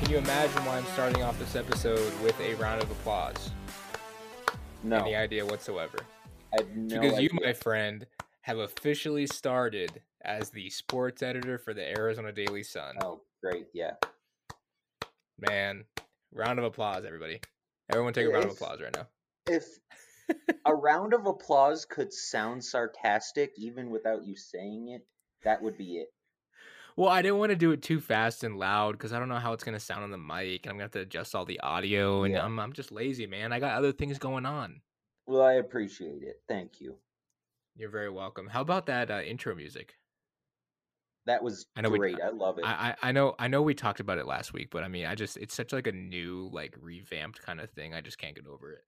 can you imagine why I'm starting off this episode with a round of applause? No, Any idea whatsoever? No because you, my friend, have officially started as the sports editor for the Arizona Daily Sun. Oh, great. Yeah. Man, round of applause, everybody. Everyone take a round of applause right now. If a round of applause could sound sarcastic even without you saying it, that would be it. Well, I didn't want to do it too fast and loud because I don't know how it's gonna sound on the mic, and I'm gonna have to adjust all the audio, and Yeah. I'm I'm just lazy, man. I got other things going on. Well, I appreciate it. Thank you. You're very welcome. How about that uh, intro music? That was I know we- great. I love it. I, I I know I know we talked about it last week, but I mean, I just it's such like a new like revamped kind of thing. I just can't get over it.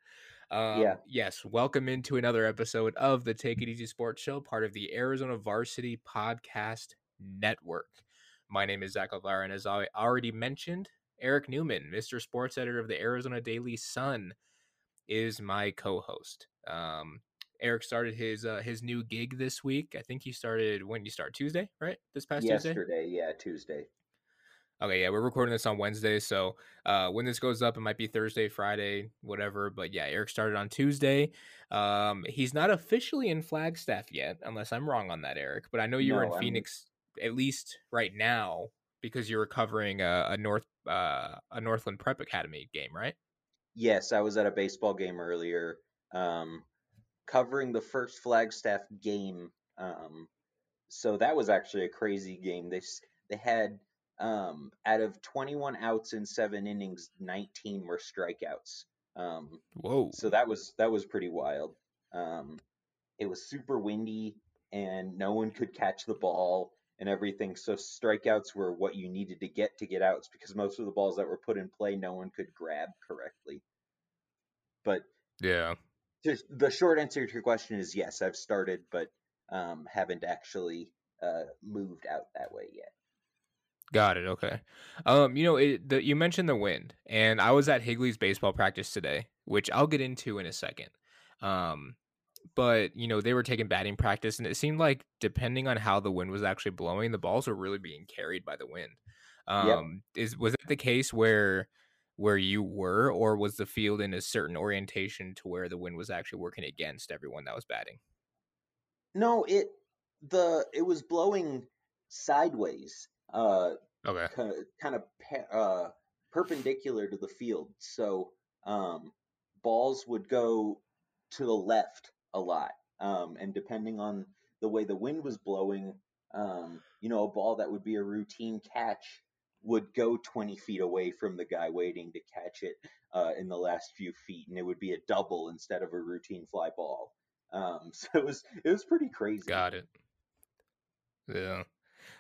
Um, Yeah. Yes. Welcome into another episode of the Take It Easy Sports Show, part of the Arizona Varsity Podcast Network. My name is Zach Alvira, and as I already mentioned, Eric Newman, Mr. Sports Editor of the Arizona Daily Sun, is my co-host. Um, Eric started his uh, his new gig this week. I think he started when you start Tuesday, right? This past Tuesday. Yesterday, yeah, Tuesday. Okay, yeah, we're recording this on Wednesday, so uh, when this goes up, it might be Thursday, Friday, whatever. But yeah, Eric started on Tuesday. Um, he's not officially in Flagstaff yet, unless I'm wrong on that, Eric. But I know you were in I'm- Phoenix at least right now because you were covering a, a North uh, a Northland Prep Academy game, right? Yes, I was at a baseball game earlier, um, covering the first Flagstaff game. Um, so that was actually a crazy game. They they had um, out of 21 outs in seven innings, 19 were strikeouts. Um, Whoa. so that was that was pretty wild. Um, it was super windy and no one could catch the ball and everything. So strikeouts were what you needed to get to get outs because most of the balls that were put in play, no one could grab correctly. But yeah. the short answer to your question is yes, I've started, but um, haven't actually uh, moved out that way yet. Got it. Okay. Um, you know, it, the, you mentioned the wind, and I was at Higley's baseball practice today, which I'll get into in a second. Um, but you know, they were taking batting practice, and it seemed like depending on how the wind was actually blowing, the balls were really being carried by the wind. Um, is was it the case where where you were, or was the field in a certain orientation to where the wind was actually working against everyone that was batting? No, it the it was blowing sideways. Uh, Okay. kind of uh, perpendicular to the field. So um, balls would go to the left a lot. Um, and depending on the way the wind was blowing, um, you know, a ball that would be a routine catch would go 20 feet away from the guy waiting to catch it uh, in the last few feet, and it would be a double instead of a routine fly ball. Um, so it was it was pretty crazy. Got it. Yeah.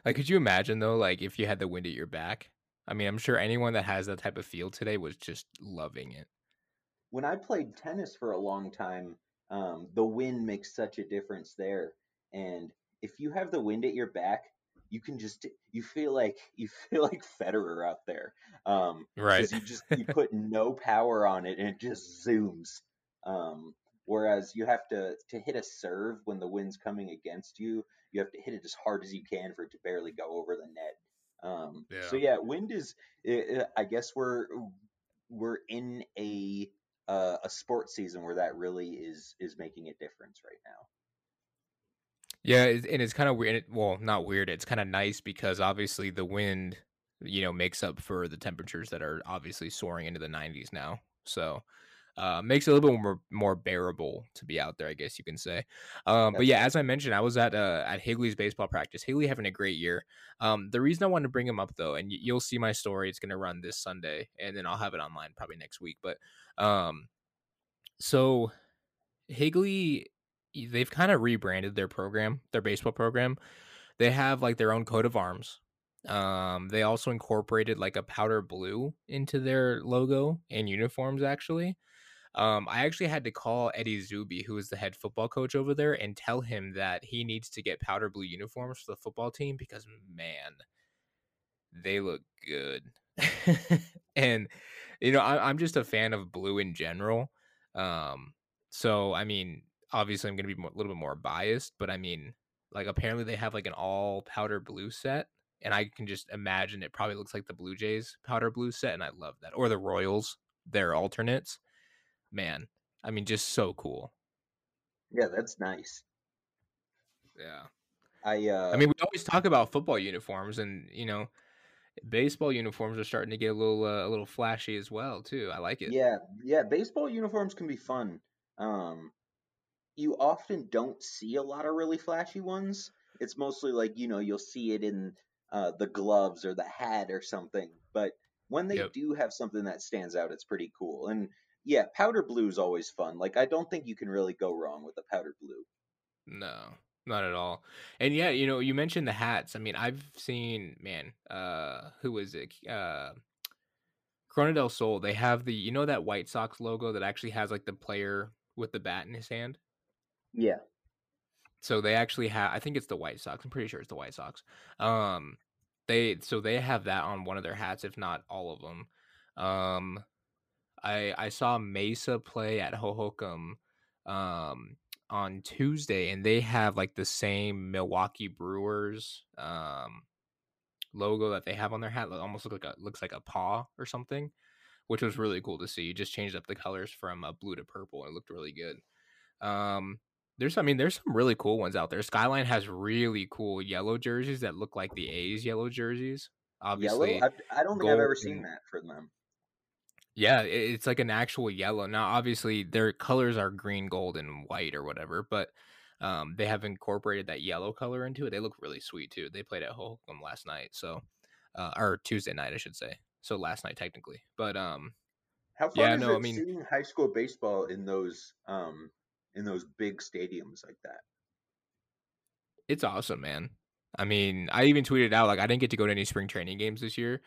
Like, could you imagine though, like if you had the wind at your back? I mean, I'm sure anyone that has that type of field today was just loving it. when I played tennis for a long time, um, the wind makes such a difference there. And if you have the wind at your back, you can just you feel like you feel like Federer out there. Um, Right. you just you put no power on it and it just zooms. Um, whereas you have to to hit a serve when the wind's coming against you, you have to hit it as hard as you can for it to barely go over the net. Um, So Yeah. yeah, wind is. i I I guess we're we're in a uh, a sports season where that really is is making a difference right now. Yeah, and it's kind of weird. Well, not weird. It's kind of nice because obviously the wind, you know, makes up for the temperatures that are obviously soaring into the 90s now. So, uh, makes it a little bit more more bearable to be out there, I guess you can say. Um, but yeah, as I mentioned, I was at uh, at Higley's baseball practice. Higley having a great year. Um, the reason I wanted to bring him up though, and you'll see my story. It's going to run this Sunday, and then I'll have it online probably next week. But um, so Higley, they've kind of rebranded their program, their baseball program. They have like their own coat of arms. Um, they also incorporated like a powder blue into their logo and uniforms. Actually, um, I actually had to call Eddie Zubey, who is the head football coach over there, and tell him that he needs to get powder blue uniforms for the football team because man, they look good. and you know, I, I'm just a fan of blue in general. Um, so I mean, obviously, I'm gonna be more, a little bit more biased, but I mean, like apparently they have like an all powder blue set and I can just imagine it probably looks like the Blue Jays powder blue set, and I love that. Or the Royals, their alternates. Man, I mean, just so cool. Yeah, that's nice. Yeah. I uh I mean, we always talk about football uniforms, and you know, baseball uniforms are starting to get a little uh, a little flashy as well too. I like it. yeah, yeah, baseball uniforms can be fun. Um you often don't see a lot of really flashy ones. It's mostly like, you know, you'll see it in uh the gloves or the hat or something. But when they Yep. do have something that stands out, it's pretty cool. And yeah, powder blue is always fun. Like I don't think you can really go wrong with the powder blue. No, not at all. And yeah, you know, you mentioned the hats. I mean, I've seen man, uh, who is it? Uh, Corona del Sol. They have the you know that White Sox logo that actually has like the player with the bat in his hand. Yeah. So they actually have. I think it's the White Sox. I'm pretty sure it's the White Sox. Um, they so they have that on one of their hats, if not all of them. Um, I I saw Mesa play at Hohokam um on Tuesday and they have like the same Milwaukee Brewers um logo that they have on their hat. It almost look like a looks like a paw or something, which was really cool to see. You just changed up the colors from uh, blue to purple and it looked really good. Um there's I mean there's some really cool ones out there. Skyline has really cool yellow jerseys that look like the A's yellow jerseys. Obviously, Yellow? I, I don't think I've ever seen that for them. Yeah, i- it's like an actual yellow. Now, obviously, their colors are green, gold, and white or whatever, but um, they have incorporated that yellow color into it. They look really sweet too. They played at Hohokam last night, so uh, or Tuesday night, I should say. So last night technically, but um, How fun Yeah, is no, I it mean- seeing high school baseball in those um in those big stadiums like that? it's awesome, man. I mean, I even tweeted out like I didn't get to go to any spring training games this year,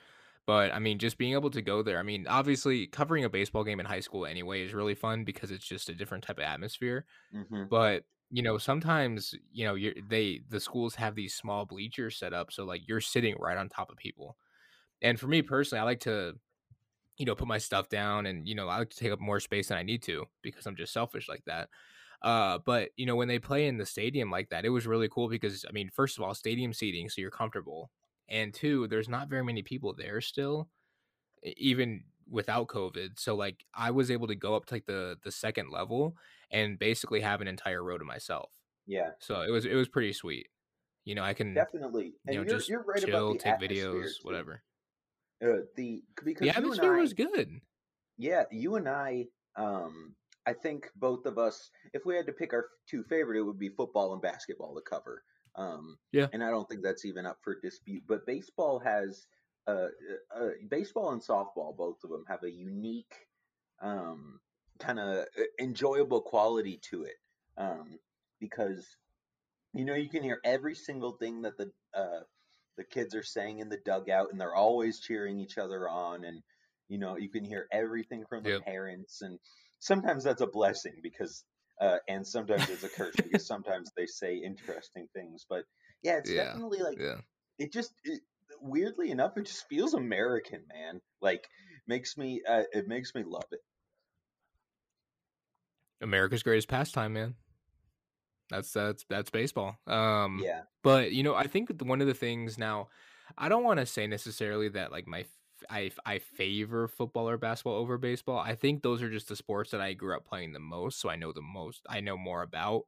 but I mean, just being able to go there. I mean, obviously, covering a baseball game in high school anyway is really fun because it's just a different type of atmosphere. hmm but you know sometimes you know you're they the schools have these small bleachers set up so like you're sitting right on top of people and for me personally i like to you know put my stuff down and you know i like to take up more space than i need to because i'm just selfish like that uh but you know when they play in the stadium like that it was really cool because i mean first of all stadium seating so you're comfortable and two there's not very many people there still even without covid so like i was able to go up to like the the second level and basically have an entire row to myself Yeah, so it was it was pretty sweet you know i can definitely. And you know you're, just you're right chill about the take videos too. whatever Uh, the because the atmosphere I, was good yeah, you and I, um, I think both of us, if we had to pick our two favorite, it would be football and basketball to cover. Um, Yeah. and I don't think that's even up for dispute. But baseball has, uh, uh, baseball and softball, both of them have a unique, um, kind of enjoyable quality to it. Um, because you know you can hear every single thing that the uh, the kids are saying in the dugout, and they're always cheering each other on, and you know you can hear everything from the Yep. parents, and sometimes that's a blessing because, uh, and sometimes it's a curse because sometimes they say interesting things. But yeah, it's Yeah, definitely like yeah it just it, weirdly enough, it just feels American, man. Like makes me uh, it makes me love it. america's greatest pastime man that's that's that's baseball um Yeah, But you know, I think one of the things now, I don't want to say necessarily that like my I I favor football or basketball over baseball. I think those are just the sports that I grew up playing the most, so I know the most. I know more about.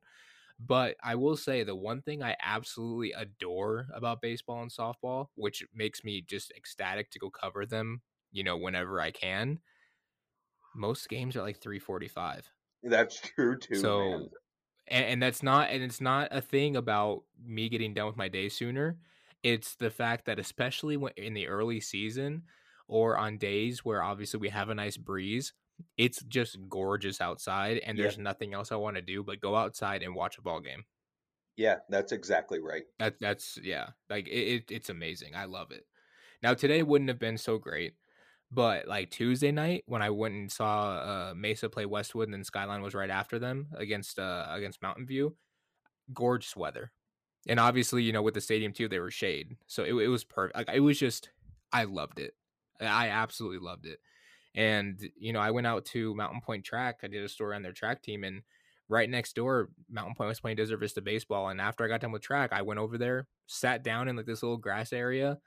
But I will say the one thing I absolutely adore about baseball and softball, which makes me just ecstatic to go cover them, you know, whenever I can. Most games are like 345 that's true too, so man. and, and that's not and it's not a thing about me getting done with my day sooner it's the fact that especially when in the early season or on days where obviously we have a nice breeze it's just gorgeous outside and there's nothing else i want to do but go outside and watch a ball game. Yeah, that's exactly right. that that's yeah like it, it it's amazing i love it. Now today wouldn't have been so great but like tuesday night when i went and saw uh mesa play westwood and then skyline was right after them against uh against mountain view gorgeous weather. And obviously you know with the stadium too they were shade so it, it was perfect like it was just i loved it i absolutely loved it and you know i went out to mountain point track i did a story on their track team and right next door, Mountain Point was playing Desert Vista baseball. And after I got done with track, I went over there, sat down in like this little grass area,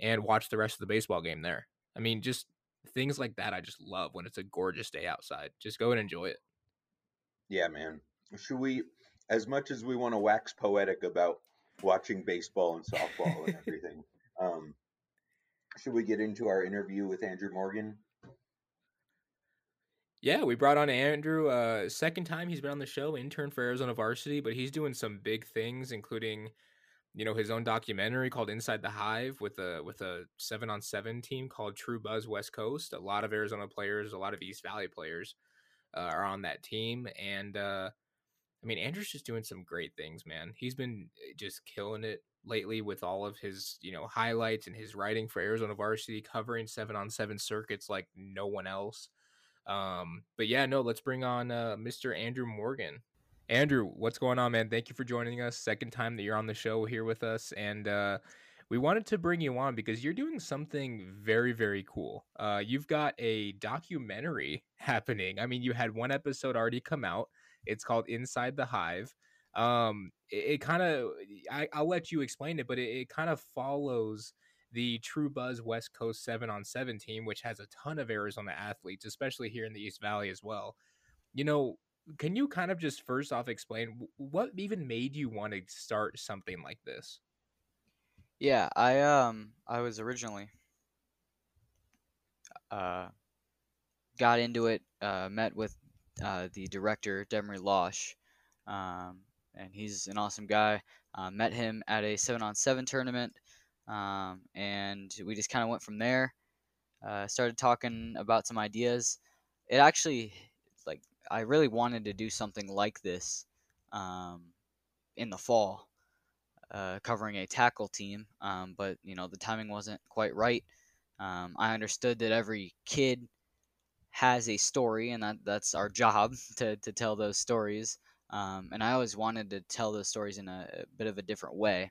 and watched the rest of the baseball game there. I mean, just things like that I just love when it's a gorgeous day outside. Just go and enjoy it. Yeah, man. Should we as much as we want to wax poetic about watching baseball and softball and everything, um, should we get into our interview with Andrew Morgan? Yeah, we brought on Andrew. Uh, second time he's been on the show, intern for Arizona Varsity, but he's doing some big things, including, you know, his own documentary called Inside the Hive with a with a seven on seven team called True Buzz West Coast. A lot of Arizona players, a lot of East Valley players, uh, are on that team, and uh, I mean, Andrew's just doing some great things, man. He's been eh, just killing it lately with all of his, you know, highlights and his writing for Arizona Varsity, covering seven on seven circuits like no one else. Um, but yeah, no, let's bring on uh, Mr. Andrew Morgan. Andrew, what's going on, man? Thank you for joining us. Second time that you're on the show here with us, and uh, we wanted to bring you on because you're doing something very, very cool. Uh, you've got a documentary happening. I mean, you had one episode already come out. It's called Inside the Hive. Um, it, it kind of, I'll let you explain it, but it, it kind of follows the True Buzz West Coast 7 on 7 team, which has a ton of Arizona athletes, especially here in the East Valley as well. You know, can you kind of just first off explain what even made you want to start something like this? Yeah, I um I was originally uh got into it, uh met with uh the director Demery Losh, um and he's an awesome guy. Uh, met him at a seven on seven tournament um, and we just kind of went from there. Uh, started talking about some ideas. It actually, like, I really wanted to do something like this um, in the fall, uh, covering a tackle team, um, but you know the timing wasn't quite right. Um, I understood that every kid has a story, and that that's our job to to tell those stories. Um, and I always wanted to tell those stories in a, a bit of a different way.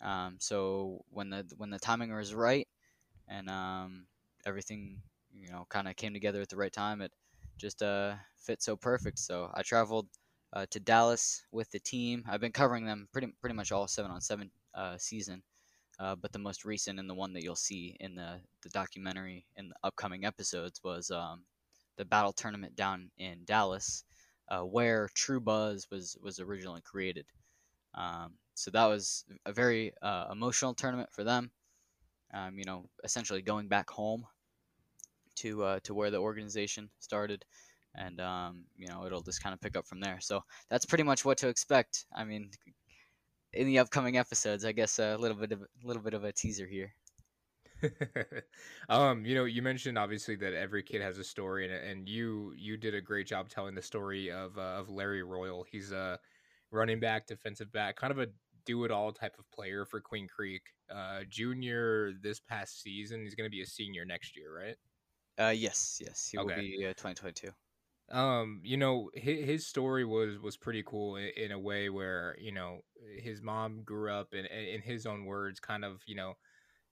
Um, so when the when the timing was right and um, everything you know kind of came together at the right time, it just uh, fit so perfect. So I traveled uh, to Dallas with the team. I've been covering them pretty pretty much all seven on seven uh, season, uh, but the most recent and the one that you'll see in the the documentary in the upcoming episodes was um, the battle tournament down in Dallas, uh, where True Buzz was was originally created. Um, so that was a very uh, emotional tournament for them. Um, you know, essentially going back home to uh, to where the organization started, and um, you know it'll just kind of pick up from there. So that's pretty much what to expect. I mean, in the upcoming episodes, I guess a little bit of a little bit of a teaser here. um, you know, you mentioned obviously that every kid has a story, and and you you did a great job telling the story of uh, of Larry Royal. He's a running back, defensive back, kind of a do it all type of player for Queen Creek. Uh, junior this past season, he's going to be a senior next year, right? Uh, yes, yes, he okay. will be uh, 2022. Um, you know, his, his story was was pretty cool in, in, a way where you know his mom grew up and in his own words, kind of you know,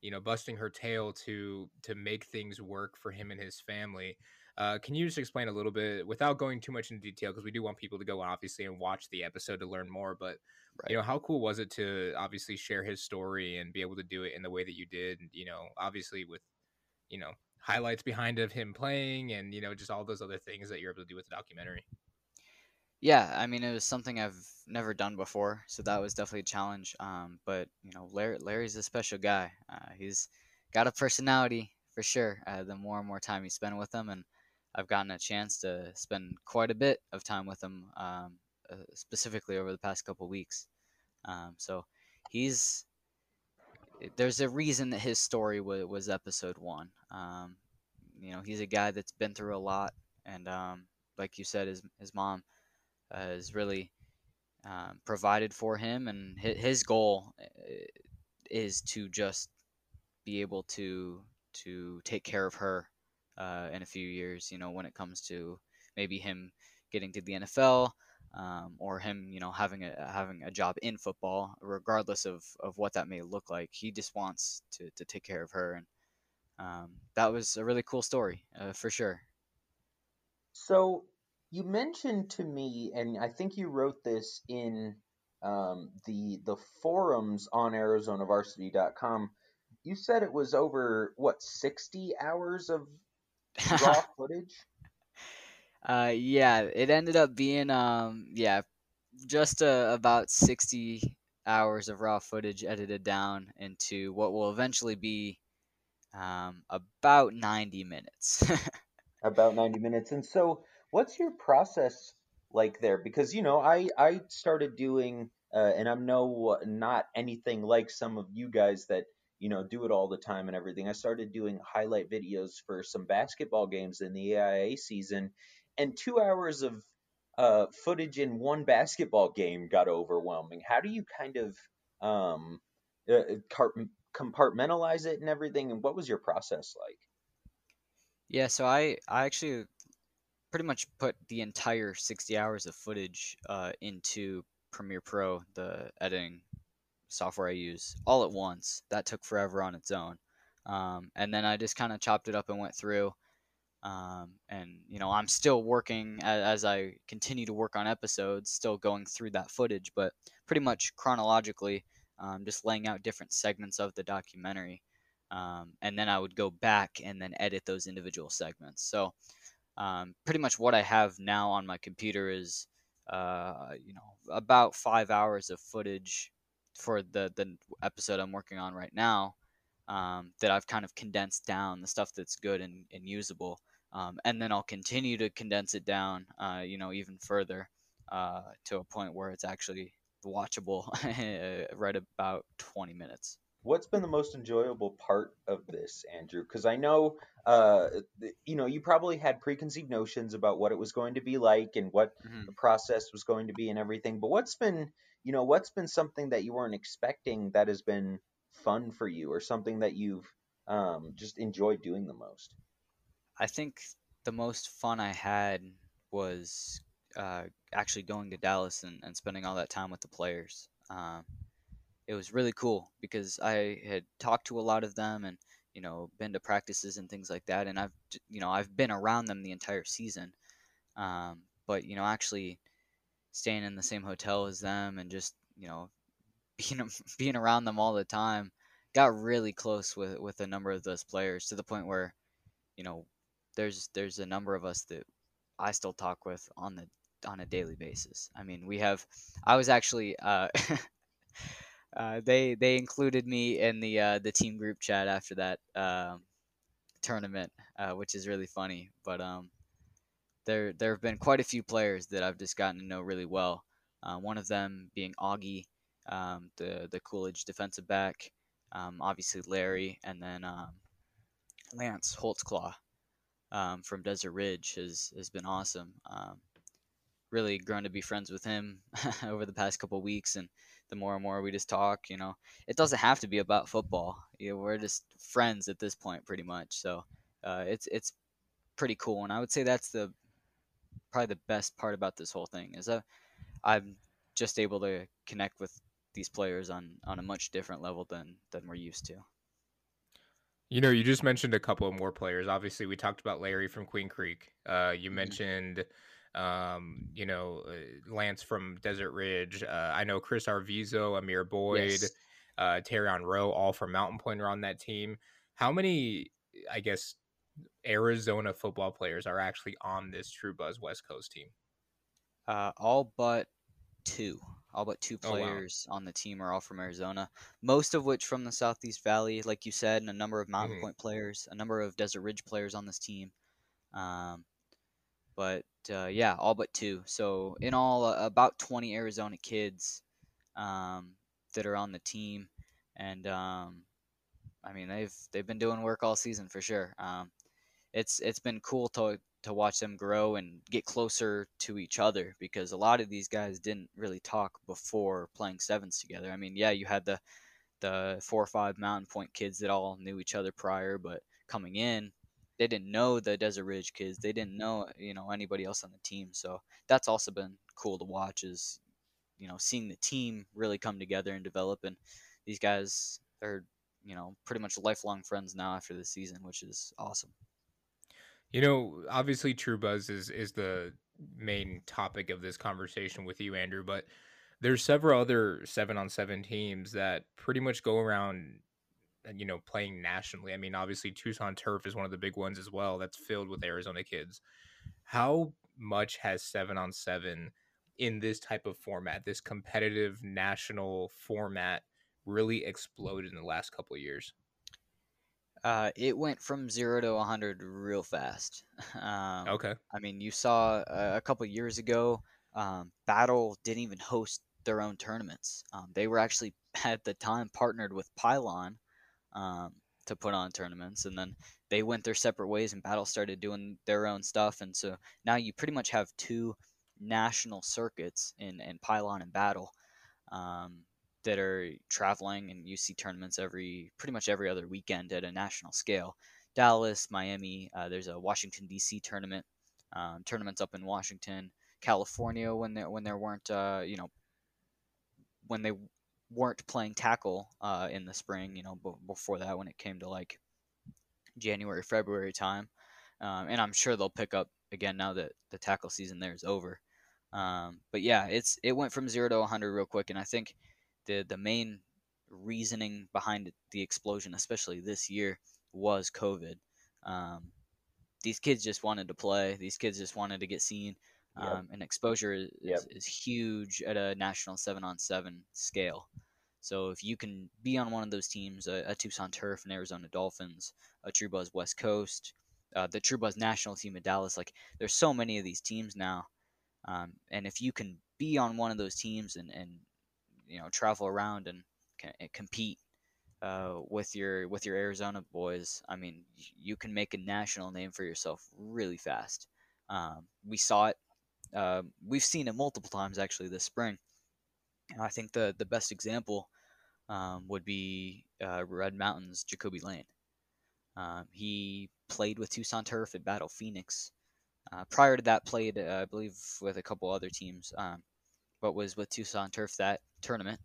you know, busting her tail to to make things work for him and his family. Uh, can you just explain a little bit without going too much into detail because we do want people to go obviously and watch the episode to learn more. But right. you know, how cool was it to obviously share his story and be able to do it in the way that you did? You know, obviously with you know highlights behind of him playing and you know just all those other things that you're able to do with the documentary. Yeah, I mean it was something I've never done before, so that was definitely a challenge. Um, but you know, Larry, Larry's a special guy. Uh, he's got a personality for sure. Uh, the more and more time you spend with him, and I've gotten a chance to spend quite a bit of time with him, um, uh, specifically over the past couple weeks. Um, so he's there's a reason that his story w- was episode one. Um, you know, he's a guy that's been through a lot, and um, like you said, his his mom uh, has really um, provided for him, and his, his goal uh, is to just be able to to take care of her uh, in a few years. You know, when it comes to maybe him getting to the NFL um, or him, you know, having a having a job in football, regardless of, of what that may look like. He just wants to, to take care of her, and um, that was a really cool story uh, for sure. So, you mentioned to me, and I think you wrote this in um, the the forums on ArizonaVarsity.com. You said it was over what sixty hours of raw footage. Uh, yeah, it ended up being um, yeah, just uh, about sixty hours of raw footage edited down into what will eventually be um, about ninety minutes. about 90 minutes. And so, what's your process like there? Because you know, I I started doing, uh, and I'm no not anything like some of you guys that you know do it all the time and everything. I started doing highlight videos for some basketball games in the AIA season, and two hours of uh, footage in one basketball game got overwhelming. How do you kind of um, uh, compartmentalize it and everything? And what was your process like? Yeah, so I I actually pretty much put the entire 60 hours of footage uh, into Premiere Pro, the editing software I use, all at once. That took forever on its own. Um, and then I just kind of chopped it up and went through. Um, and, you know, I'm still working as, as, I continue to work on episodes, still going through that footage, but pretty much chronologically, um, just laying out different segments of the documentary. Um, and then I would go back and then edit those individual segments. So, um, pretty much what I have now on my computer is, uh, you know, about five hours of footage for the the episode I'm working on right now. Um, that I've kind of condensed down the stuff that's good and, and usable, um, and then I'll continue to condense it down, uh, you know, even further uh, to a point where it's actually watchable right about 20 minutes what's been the most enjoyable part of this, Andrew? Because I know, uh, you know, you probably had preconceived notions about what it was going to be like and what mm-hmm. the process was going to be and everything. But what's been, you know, what's been something that you weren't expecting that has been fun for you, or something that you've um, just enjoyed doing the most? I think the most fun I had was uh, actually going to Dallas and, and spending all that time with the players. Um, it was really cool because I had talked to a lot of them and you know been to practices and things like that, and I've you know I've been around them the entire season. Um, but you know actually staying in the same hotel as them and just you know being being around them all the time got really close with with a number of those players to the point where you know there's there's a number of us that I still talk with on the on a daily basis. I mean, we have I was actually uh uh, they they included me in the uh, the team group chat after that um, tournament, uh, which is really funny. But um, there there have been quite a few players that I've just gotten to know really well. Uh, one of them being Augie, um, the the Coolidge defensive back, um, obviously Larry, and then um, Lance Holtzclaw um, from Desert Ridge has has been awesome. really grown to be friends with him over the past couple weeks and the more and more we just talk, you know, it doesn't have to be about football. You know, we're just friends at this point, pretty much. So uh, it's it's pretty cool, and I would say that's the probably the best part about this whole thing is that I'm just able to connect with these players on on a much different level than than we're used to. You know, you just mentioned a couple of more players. Obviously, we talked about Larry from Queen Creek. Uh, you mm-hmm. mentioned um, you know, uh, Lance from Desert Ridge. Uh, I know Chris Arvizo, Amir Boyd, yes. uh, Terrion Rowe, all from Mountain Point are on that team. How many, I guess, Arizona football players are actually on this True Buzz West Coast team? Uh, all but two. All but two players oh, wow. on the team are all from Arizona. Most of which from the Southeast Valley, like you said, and a number of Mountain mm-hmm. Point players, a number of Desert Ridge players on this team. Um, but uh, yeah, all but two. So in all, uh, about 20 Arizona kids um, that are on the team, and um, I mean they've they've been doing work all season for sure. Um, it's it's been cool to to watch them grow and get closer to each other because a lot of these guys didn't really talk before playing sevens together. I mean, yeah, you had the the four or five Mountain Point kids that all knew each other prior, but coming in, they didn't know the Desert Ridge kids. They didn't know you know anybody else on the team. So that's also been cool to watch. Is you know seeing the team really come together and develop. And these guys are you know pretty much lifelong friends now after the season, which is awesome. You know, obviously, True Buzz is is the main topic of this conversation with you, Andrew, but there's several other seven on seven teams that pretty much go around you know playing nationally i mean obviously tucson turf is one of the big ones as well that's filled with arizona kids how much has seven on seven in this type of format this competitive national format really exploded in the last couple of years Uh, it went from zero to 100 real fast. Um, okay I mean, you saw uh, a couple years ago, um, Battle didn't even host their own tournaments. Um, they were actually at the time partnered with Pylon um, to put on tournaments, and then they went their separate ways, and Battle started doing their own stuff, and so now you pretty much have two national circuits in in Pylon and Battle. Um, that are traveling and you see tournaments every pretty much every other weekend at a national scale. Dallas, Miami, uh, there's a Washington D.C. tournament, um, tournaments up in Washington, California when there when there weren't uh, you know when they weren't playing tackle uh, in the spring, you know b- before that when it came to like January February time, um, and I'm sure they'll pick up again now that the tackle season there is over. Um, but yeah, it's it went from zero to 100 real quick, and I think the the main reasoning behind the explosion, especially this year, was COVID. Um, these kids just wanted to play. These kids just wanted to get seen. Yep. Um, and exposure is, Yep. is, huge at a national seven on seven scale. So if you can be on one of those teams, a, a Tucson Turf and Arizona Dolphins, a True Buzz West Coast, uh, the True Buzz national team at Dallas, like there's so many of these teams now. Um, and if you can be on one of those teams and, and you know travel around and and compete uh, with your with your Arizona boys, I mean, you can make a national name for yourself really fast. Um, we saw it. Uh, we've seen it multiple times actually this spring. And I think the the best example um, would be uh, Red Mountains Jacoby Lane. Um, he played with Tucson Turf at Battle Phoenix. Uh, prior to that, played uh, I believe with a couple other teams, um, but was with Tucson Turf that tournament.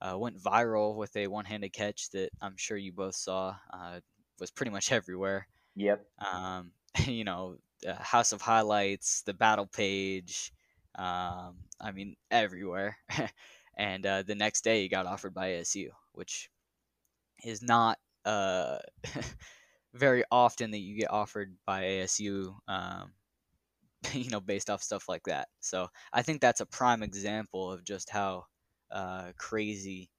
Uh, went viral with a one-handed catch that I'm sure you both saw. Uh, was pretty much everywhere. Yep. Um, you know, the House of Highlights, the battle page. Um, I mean, everywhere. and uh, the next day, he got offered by ASU, which is not uh, very often that you get offered by ASU. Um, you know, based off stuff like that. So I think that's a prime example of just how uh, crazy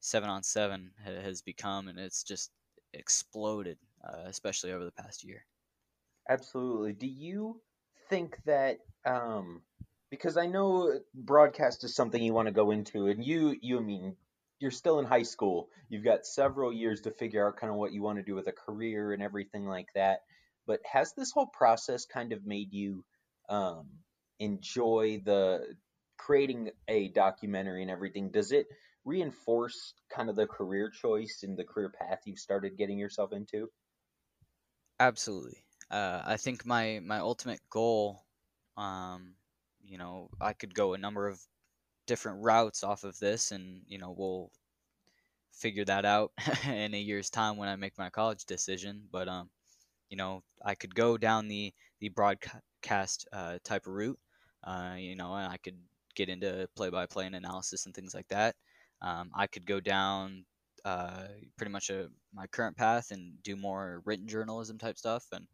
seven on seven has become, and it's just exploded, uh, especially over the past year. Absolutely. Do you think that um because I know broadcast is something you want to go into and you you I mean you're still in high school. You've got several years to figure out kind of what you want to do with a career and everything like that. But has this whole process kind of made you um enjoy the creating a documentary and everything? Does it reinforce kind of the career choice and the career path you've started getting yourself into? Absolutely. Uh, I think my my ultimate goal, um, you know, I could go a number of different routes off of this, and you know, we'll figure that out in a year's time when I make my college decision. But um, you know, I could go down the the broadcast uh, type of route, uh, you know, and I could get into play-by-play and analysis and things like that. Um, I could go down uh, pretty much a, my current path and do more written journalism type stuff and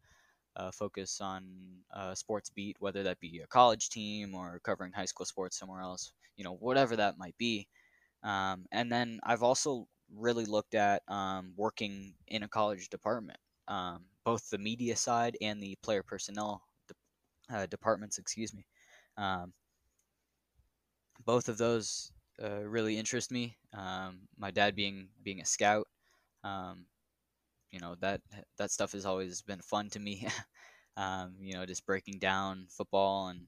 uh, focus on uh, sports beat, whether that be a college team or covering high school sports somewhere else, you know, whatever that might be. Um, and then I've also really looked at um, working in a college department, um, both the media side and the player personnel de- uh, departments, excuse me. Um, both of those uh, really interest me. Um, my dad being being a scout, um, you know that that stuff has always been fun to me. um, you know, just breaking down football, and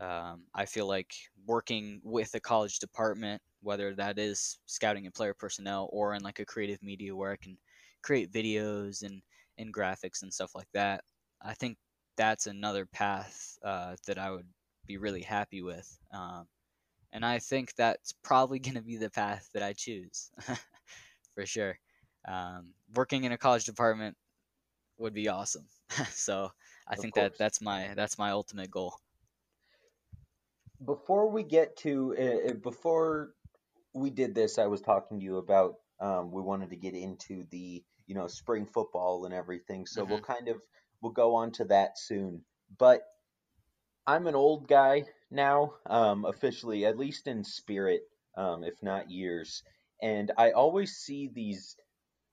um, I feel like working with a college department, whether that is scouting and player personnel or in like a creative media where I can create videos and and graphics and stuff like that. I think that's another path uh, that I would be really happy with. Um, and I think that's probably going to be the path that I choose for sure. Um, working in a college department would be awesome. so I Of think that that's my that's my ultimate goal. before we get to uh, before we did this, I was talking to you about um, we wanted to get into the you know spring football and everything. So we'll kind of we'll go on to that soon. But I'm an old guy now, um, officially, at least in spirit, um, if not years. And I always see these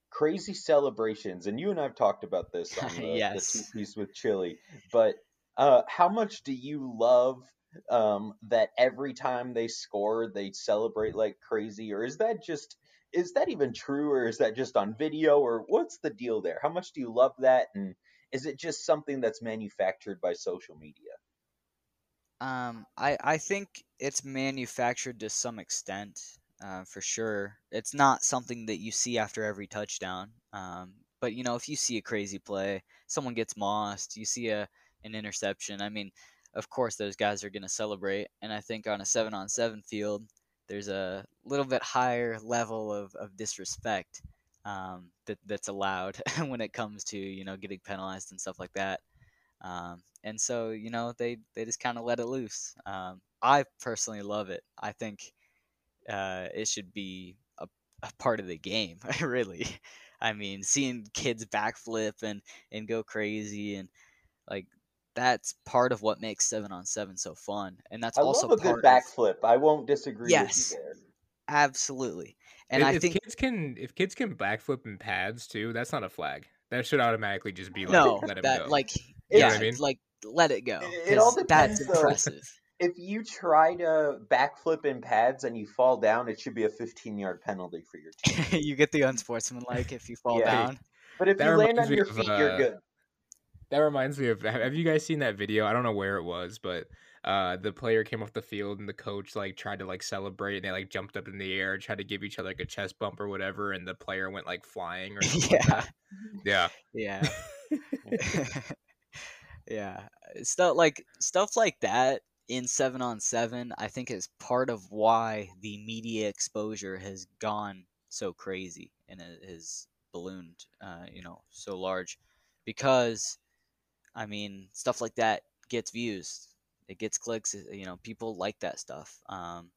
crazy celebrations, and you and I've talked about this on the, the yes. piece with chili. But uh, how much do you love um, that every time they score, they celebrate like crazy, or is that just is that even true, or is that just on video, or what's the deal there? How much do you love that, and is it just something that's manufactured by social media? Um, I I think it's manufactured to some extent, uh, for sure. It's not something that you see after every touchdown. Um, but you know, if you see a crazy play, someone gets mossed, you see a an interception. I mean, of course, those guys are going to celebrate. And I think on a seven on seven field, there's a little bit higher level of, of disrespect um, that that's allowed when it comes to you know getting penalized and stuff like that. Um, and so you know they they just kind of let it loose. Um, I personally love it. I think uh, it should be a, a part of the game. really, I mean, seeing kids backflip and and go crazy and like that's part of what makes seven on seven so fun, and that's I also love a good part of backflip. I won't disagree yes, with you there. absolutely. And If, I if think kids can if kids can backflip in pads too, that's not a flag. That should automatically just be like no, let him that go. like You know yeah, what I mean? like let it go It, it all because that's depends though. impressive. If you try to backflip in pads and you fall down, it should be a 15 yard penalty for your team. you get the unsportsmanlike if you fall Yeah. down. But if That you land on me your of, feet, you're uh, good. That reminds me of have have you guys seen that video? I don't know where it was, but uh the player came off the field and the coach like tried to like celebrate and they like jumped up in the air, tried to give each other like a chest bump or whatever, and the player went like flying or something like yeah. Yeah. yeah, yeah. Stuff like stuff like that in seven on seven, I think is part of why the media exposure has gone so crazy and it has ballooned, uh, you know, so large, because I mean, stuff like that gets views, it gets clicks. uh, You know, people like that stuff, um,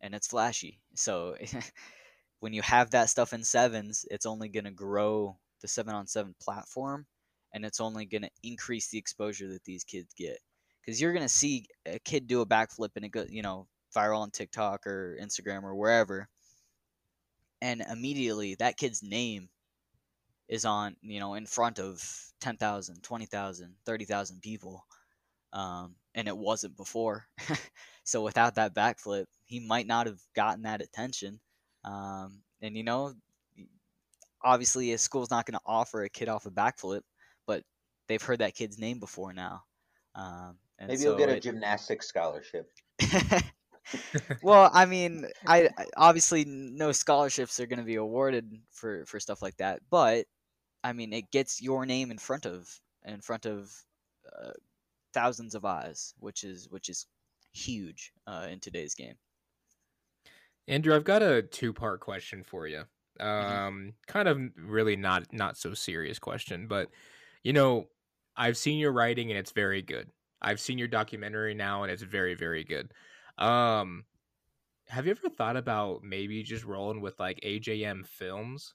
and it's flashy. So when you have that stuff in sevens, it's only going to grow the seven on seven platform, and it's only going to increase the exposure that these kids get. Because you're to see a kid do a backflip and it go, you know, viral on TikTok or Instagram or wherever, and immediately that kid's name is on, you know, in front of 10,000, 20,000, 30,000 people. Um, and it wasn't before. so without that backflip, he might not have gotten that attention. Um, and, you know, obviously a school's not going to offer a kid off a backflip, but they've heard that kid's name before now. Um, and Maybe so you'll get a it- gymnastics scholarship. well, I mean, I I- obviously no scholarships are going to be awarded for for stuff like that, but I mean, it gets your name in front of in front of uh, thousands of eyes, which is which is huge uh, in today's game. Andrew, I've got a two-part question for you. Mm-hmm. Um, kind of really not not so serious question, but you know, I've seen your writing and it's very good. I've seen your documentary now and it's very very good. Um, have you ever thought about maybe just rolling with like AJM Films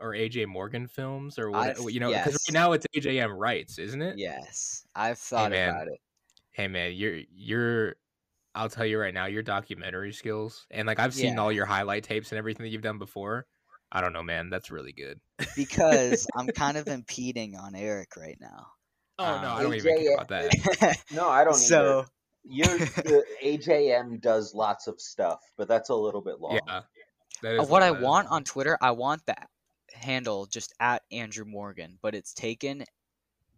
or AJ Morgan Films or what? I've- You know, because yes. right now it's AJM Writes, isn't it? Yes, I've thought man. about it. Hey man, you're you're. I'll tell you right now, your documentary skills and like I've seen Yeah. all your highlight tapes and everything that you've done before. I don't know, man. That's really good. because I'm kind of impeding on Eric right now. Oh Um, no, I don't even AJ care about that. No, I don't so either. You're, the AJM does lots of stuff, but that's a little bit long. Yeah, that what I that is want on Twitter, I want that handle just at Andrew Morgan, but it's taken.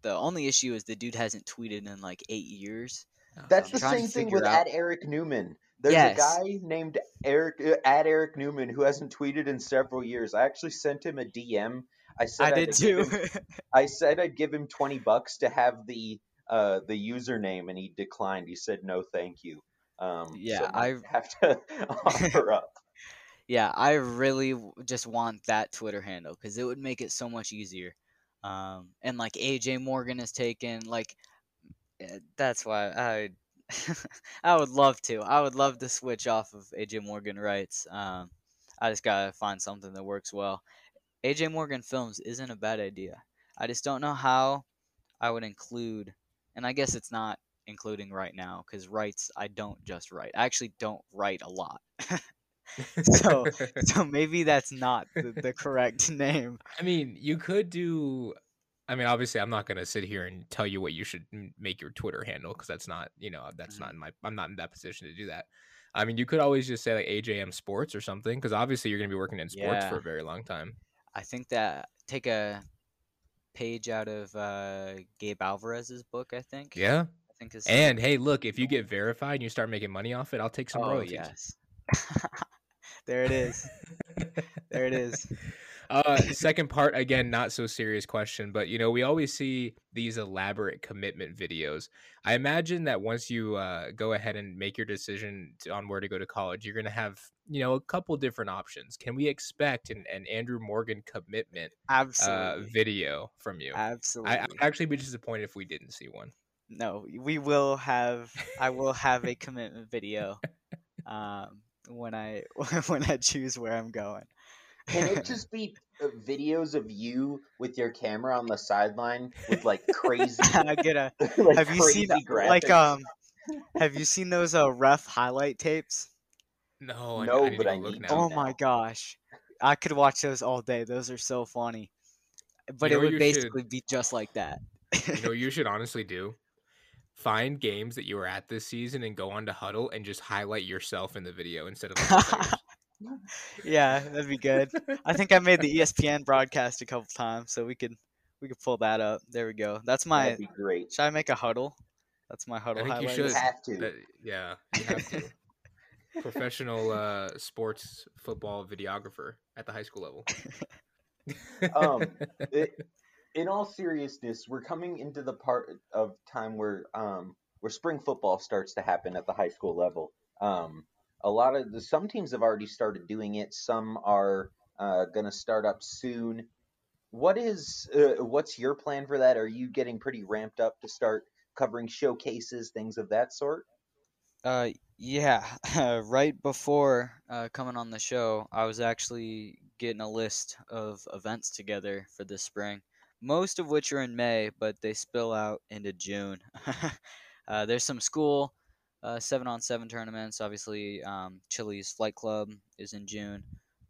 The only issue is the dude hasn't tweeted in like eight years. That's I'm the same thing with out- at Eric Newman. There's Yes. a guy named Eric uh, at Eric Newman who hasn't tweeted in several years. I actually sent him a DM. I said I I'd did too. him- I said I'd give him twenty bucks to have the uh the username, and he declined. He said no, thank you. Um, Yeah, so I have to offer up. yeah, I really just want that Twitter handle because it would make it so much easier. Um, and like AJ Morgan is taken, like eh, that's why I I would love to. I would love to switch off of AJ Morgan writes. Um, I just gotta find something that works well. AJ Morgan films isn't a bad idea. I just don't know how I would include, and I guess it's not including right now because writes I don't just write. I actually don't write a lot. so so maybe that's not the, the correct name. I mean, you could do. I mean, obviously, I'm not gonna sit here and tell you what you should make your Twitter handle because that's not, you know, that's Mhm. not in my. I'm not in that position to do that. I mean, you could always just say like AJM Sports or something because obviously you're gonna be working in sports for a very long time. I think that take a page out of uh, Gabe Alvarez's book. I think. Yeah. I think is And hey, look, if you get verified and you start making money off it, I'll take some oh royalties. yes. there it is. There it is. Uh, second part again, not so serious question, but you know we always see these elaborate commitment videos. I imagine that once you uh, go ahead and make your decision to, on where to go to college, you're going to have you know a couple different options. Can we expect an, an Andrew Morgan commitment uh, video from you? Absolutely. I, I'd actually be disappointed if we didn't see one. no, we will have. I will have a commitment video. Um, when I when I choose where I'm going. Can it just be uh, videos of you with your camera on the sideline with like crazy, I get a. like Have you seen crazy like um? Have you seen those uh ref highlight tapes? No, I, No, I need but to I go need now. Oh now. my gosh, I could watch those all day. Those are so funny. But know it would you should- basically be just like that. You know, what you should honestly do find games that you were at this season and go on to Huddle and just highlight yourself in the video instead of like, the players. Yeah, that'd be good. I think I made the ESPN broadcast a couple times, so we could we could pull that up. There we go. That's my. That'd be great. Should I make a huddle? That's my huddle I think you highlight. You should. have to. That- yeah, you have to. Professional uh, sports football videographer at the high school level. Um, it, in all seriousness, we're coming into the part of time where um where spring football starts to happen at the high school level. Um, a lot of the some teams have already started doing it. Some are uh, going to start up soon. What is uh, what's your plan for that? Are you getting pretty ramped up to start covering showcases, things of that sort? Uh, yeah. right before uh, coming on the show, I was actually getting a list of events together for this spring. Most of which are in May, but they spill out into June. uh, there's some school uh, seven on seven tournaments. Obviously, um, Chili's Flight Club is in June,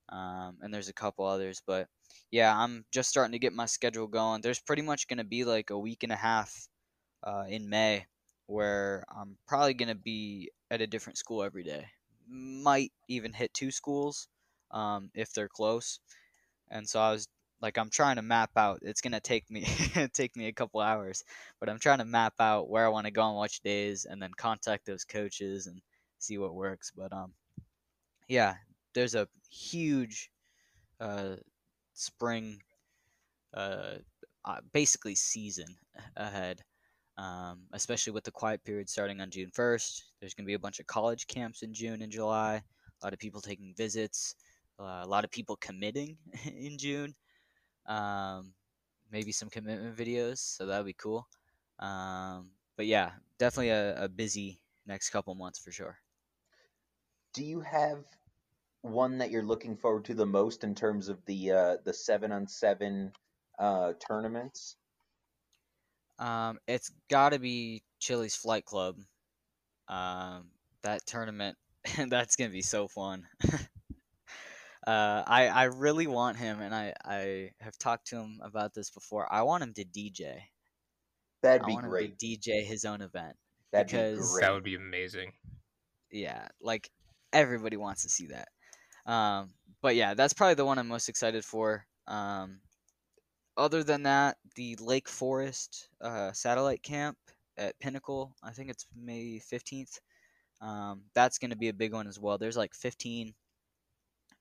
um, and there's a couple others. But yeah, I'm just starting to get my schedule going. There's pretty much going to be like a week and a half uh, in May where I'm probably going to be at a different school every day. Might even hit two schools um, if they're close. And so I was like, I'm trying to map out. It's to take me take me a couple hours, but I'm trying to map out where I want to go on which days, and then contact those coaches and see what works. But um, yeah, there's a huge uh, spring, uh, uh, basically season ahead um, especially with the quiet period starting on June 1st. There's going to be a bunch of college camps in June and July, a lot of people taking visits, uh, a lot of people committing in June, um, maybe some commitment videos, so that would be cool. Um, but yeah, definitely a, a busy next couple months for sure. Do you have one that you're looking forward to the most in terms of the uh, the seven on seven uh, tournaments? Um, it's got to be Chili's Flight Club. Um, that tournament, that's gonna be so fun. uh, I I really want him, and I I have talked to him about this before. I want him to DJ. That'd I be want great. him to DJ his own event. That'd because- be great. that would be amazing. Yeah, like everybody wants to see that. Um, but yeah, that's probably the one I'm most excited for. Um, other than that, the Lake Forest uh, satellite camp at Pinnacle, I think it's May 15th. Um, that's going to be a big one as well. There's like 15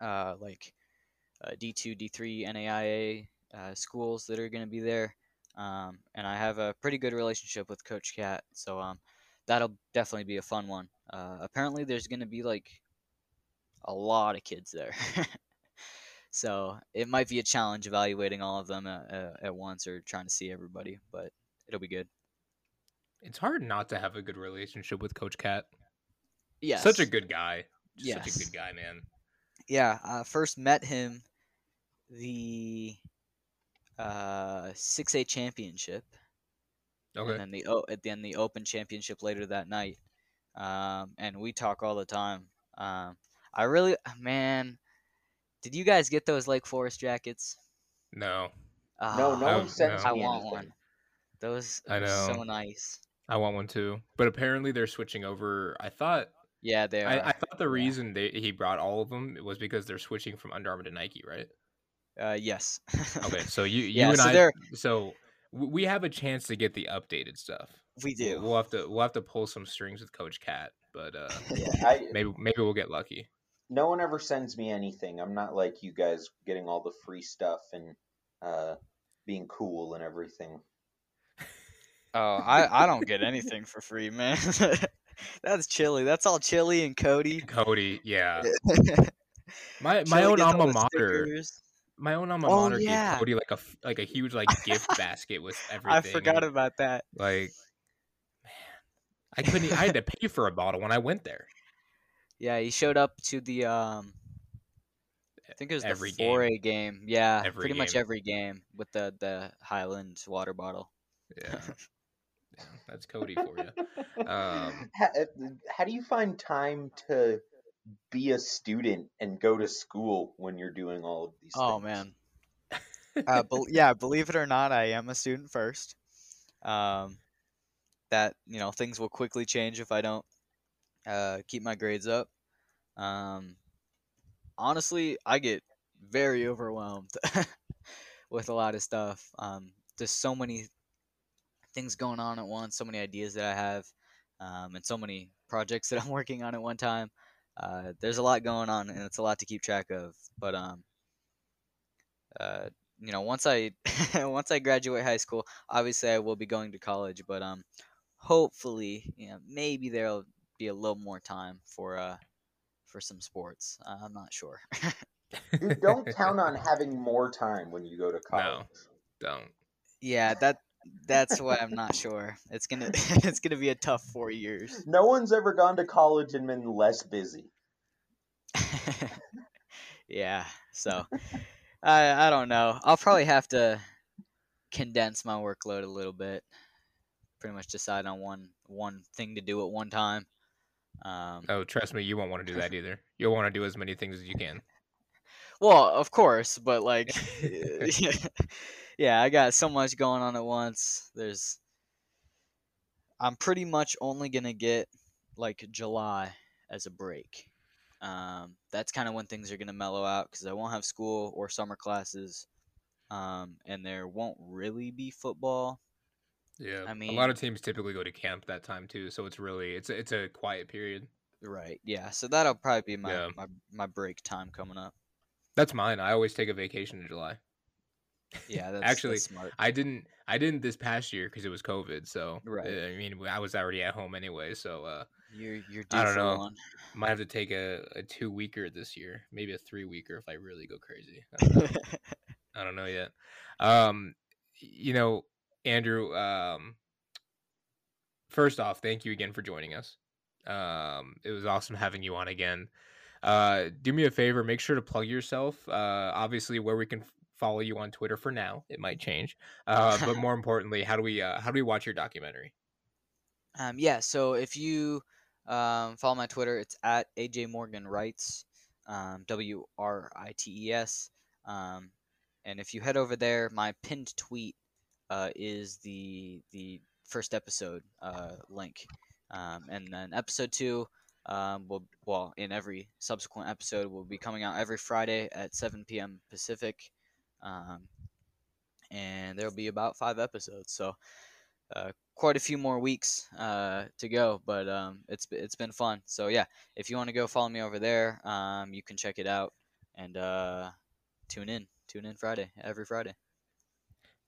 uh, like uh, D2, D3, NAIA uh, schools that are going to be there. Um, and I have a pretty good relationship with Coach Cat, so um, that'll definitely be a fun one. Uh, apparently, there's going to be like a lot of kids there. so it might be a challenge evaluating all of them at, at once or trying to see everybody, but it'll be good. It's hard not to have a good relationship with Coach Cat. Yes. Such a good guy. Just Yes. Such a good guy, man. Yeah, I first met him the uh 6A championship. Okay. and then the o- at the end the Open Championship later that night. Um, and we talk all the time. Um, I really, man, did you guys get those Lake Forest jackets? No. No, no Oh, one sends no. I want anything. one. Those I are so nice. I want one too. But apparently they're switching over. I thought Yeah, they are. I, I thought the yeah. reason they, he brought all of them was because they're switching from Under Armour to Nike, right? uh, yes. Okay, so you you Yeah, and so I they're- so we have a chance to get the updated stuff. we do. We'll have to we'll have to pull some strings with Coach Cat, but uh Yeah, I, maybe maybe we'll get lucky. no one ever sends me anything. I'm not like you guys getting all the free stuff and uh, being cool and everything. Oh, I, I don't get anything for free, man. That's chilly. That's all chilly and Cody. Cody, yeah. my My my own alma mater, my own alma mater gave Cody like a f- like a huge like gift basket with everything. I forgot about that. like man, I couldn't. I had to pay for a bottle when I went there. Yeah, he showed up to the um I think it was Every the 4A game. Yeah, Every pretty much every game with the the Highland water bottle. Yeah, yeah that's Cody for you. Um, how, how do you find time to be a student and go to school when you're doing all of these Oh things? man. uh, bel yeah, believe it or not, I am a student first. Um, that you know things will quickly change if I don't uh, keep my grades up. Um, honestly, I get very overwhelmed with a lot of stuff. Um, there's so many things going on at once, so many ideas that I have, um, and so many projects that I'm working on at one time. Uh, there's a lot going on, and it's a lot to keep track of. But um, uh, you know, once I once I graduate high school, obviously I will be going to college. But um, hopefully, you know, maybe there'll be a little more time for uh for some sports. Uh, I'm not sure. Dude, don't count on having more time when you go to college. don't. yeah, that that's why I'm not sure. It's gonna it's gonna be a tough four years. No one's ever gone to college and been less busy. yeah, so I I don't know. I'll probably have to condense my workload a little bit. Pretty much decide on one one thing to do at one time. Um, Oh, trust me, you won't want to do that either. You'll want to do as many things as you can. Well, of course, but like, yeah, I got so much going on at once. There's, I'm pretty much only gonna get like July as a break. Um, that's kind of when things are gonna mellow out because I won't have school or summer classes, um, and there won't really be football. Yeah, I mean, a lot of teams typically go to camp that time too, so it's really it's a, it's a quiet period. Right. Yeah. So that'll probably be my Yeah. my, my break time coming up. That's mine. I always take a vacation in July. Yeah. That's Actually, that's smart. I didn't I didn't this past year because it was COVID. So Right. uh, I mean, I was already at home anyway. So uh, You're you're I don't know. one. might have to take a, a two weeker this year, maybe a three weeker if I really go crazy. I don't know. I don't know yet. Um, you know, Andrew. Um, first off, thank you again for joining us. Um, it was awesome having you on again. Uh, do me a favor, make sure to plug yourself. Uh, obviously, where we can follow you on Twitter for now. It might change. Uh, but more importantly, how do we uh, how do we watch your documentary? Um, yeah, so if you um, follow my Twitter, it's at AJ Morgan Writes, um, W R I T E S. Um, and if you head over there, my pinned tweet uh, is the the first episode uh, link. Um, and then episode two um, will, well, in every subsequent episode, will be coming out every Friday at 7 p.m. Pacific. Um, and there'll be about five episodes. So, uh, quite a few more weeks uh, to go, but um, it's it's been fun. So yeah, if you want to go follow me over there, um, you can check it out and uh, tune in. Tune in Friday, every Friday.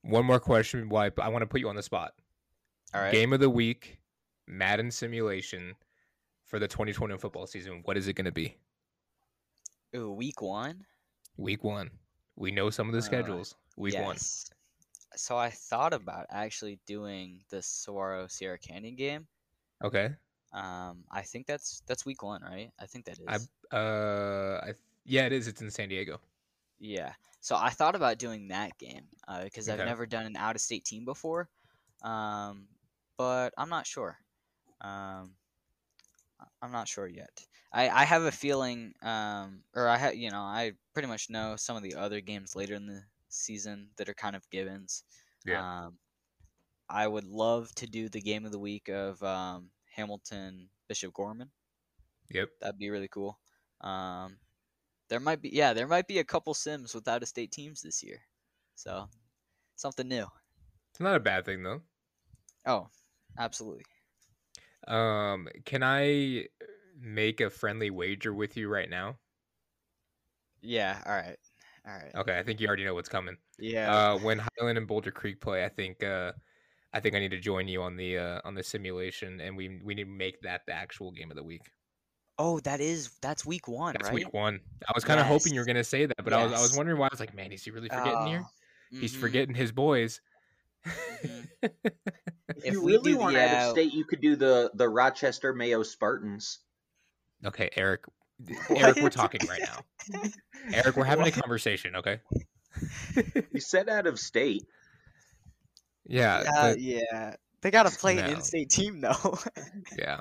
One more question. Why I want to put you on the spot. All right. Game of the week, Madden simulation for the 2021 football season. What is it going to be? Ooh, week one. Week one. We know some of the Uh, schedules. Week one. yes. so I thought about actually doing the Saguaro Sierra Canyon game. Okay. Um, I think that's that's week one, right? I think that is. I uh I yeah, it is. It's in San Diego. Yeah. So I thought about doing that game uh, because I've never done an out of state team before, um, but I'm not sure. Um, I'm not sure yet. I, I have a feeling, um, or I ha- you know I pretty much know some of the other games later in the season that are kind of givens. Yeah. Um, I would love to do the game of the week of um, Hamilton Bishop Gorman. Yep. That'd be really cool. Um, there might be yeah, there might be a couple Sims with out of state teams this year. So something new. It's not a bad thing though. Oh, absolutely. Um, can I make a friendly wager with you right now? Yeah, all right. All right. Okay, I think you already know what's coming. Yeah. Uh, when Highland and Boulder Creek play, I think uh, I think I need to join you on the uh, on the simulation, and we we need to make that the actual game of the week. oh, that is that's week 1, That's right? week one. I was kind of hoping you were gonna say that, but I was I was wondering why. I was like, man, is he really forgetting here? Oh, He's forgetting his boys. Mhm. If, If you we really do the, want out uh, of state, you could do the the Rochester Mayo Spartans. okay, Eric. Eric, we're talking right now. Eric, we're having a conversation. Okay. You said out of state. yeah. Yeah, but- yeah. They got to play an in-state team though. yeah.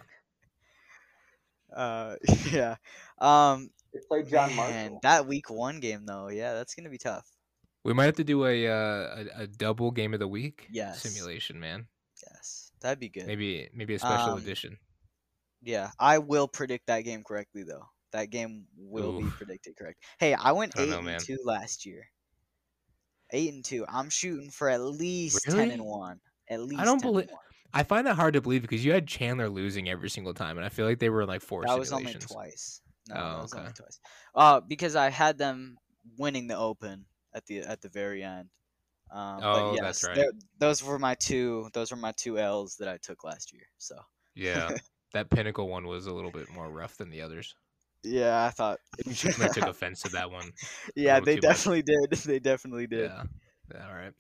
uh yeah. Um They played John man, Marshall. that week 1 game though. Yeah, that's going to be tough. We might have to do a uh, a, a double game of the week Yes. simulation, man. Yes. That'd be good. Maybe maybe a special Um, edition. Yeah, I will predict that game correctly though. That game will be predicted correct. Hey, I went I eight know, and man. two last year. Eight and two. I'm shooting for at least ten and one. At least I don't 10 and belie- one. I find that hard to believe because you had Chandler losing every single time, and I feel like they were in, like four That was only twice. No, Oh, that was only okay. twice. Uh, because I had them winning the Open at the at the very end. Um, Oh, but that's yes, right. Those were my two. Those were my two L's that I took last year. So Yeah, that pinnacle one was a little bit more rough than the others. yeah, I thought. Chandler took offense to that one. yeah, they too much. definitely did. They definitely did. Yeah, All right.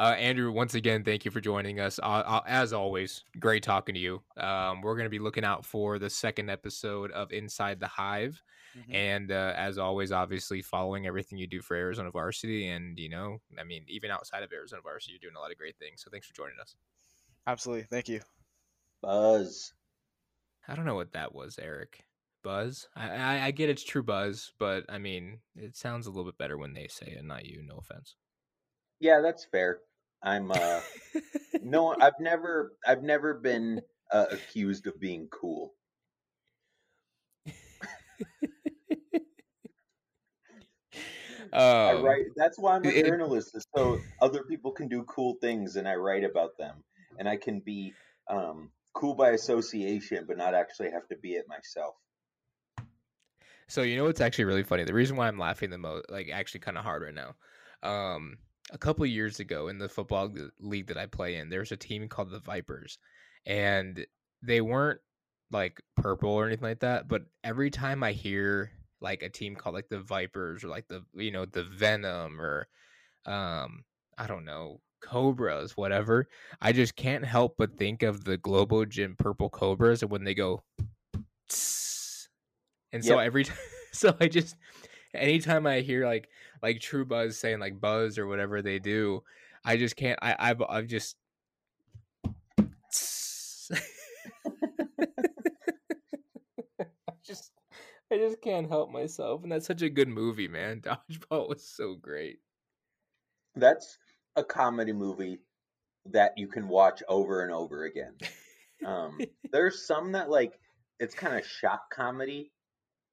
Uh, Andrew, once again, thank you for joining us. Uh, uh, as always, great talking to you. Um, we're going to be looking out for the second episode of Inside the Hive. Mhm. And uh, as always, obviously, following everything you do for Arizona Varsity. And, you know, I mean, even outside of Arizona Varsity, you're doing a lot of great things. So thanks for joining us. Absolutely. Thank you. Buzz. I don't know what that was, Eric. Buzz? I, I, I get it's true buzz, but I mean, it sounds a little bit better when they say it, not you. No offense. Yeah, that's fair. I'm uh no I've never I've never been uh, accused of being cool. I Um, write that's why I'm a it- journalist is so other people can do cool things and I write about them and I can be um cool by association but not actually have to be it myself. So you know what's actually really funny? The reason why I'm laughing the most, like actually kind of hard right now. Um, a couple years ago in the football league that I play in, there's a team called the Vipers, and they weren't like purple or anything like that. But every time I hear like a team called like the Vipers or like the you know the Venom or um I don't know Cobras whatever, I just can't help but think of the Globo Gym purple Cobras and when they go. "Tss," And so Yep. every time, so I just, anytime I hear like like True Buzz saying like Buzz or whatever they do, I just can't. I I've I've just. I just I just can't help myself, and that's such a good movie, man. Dodgeball was so great. That's a comedy movie that you can watch over and over again. Um there's some that like it's kind of shock comedy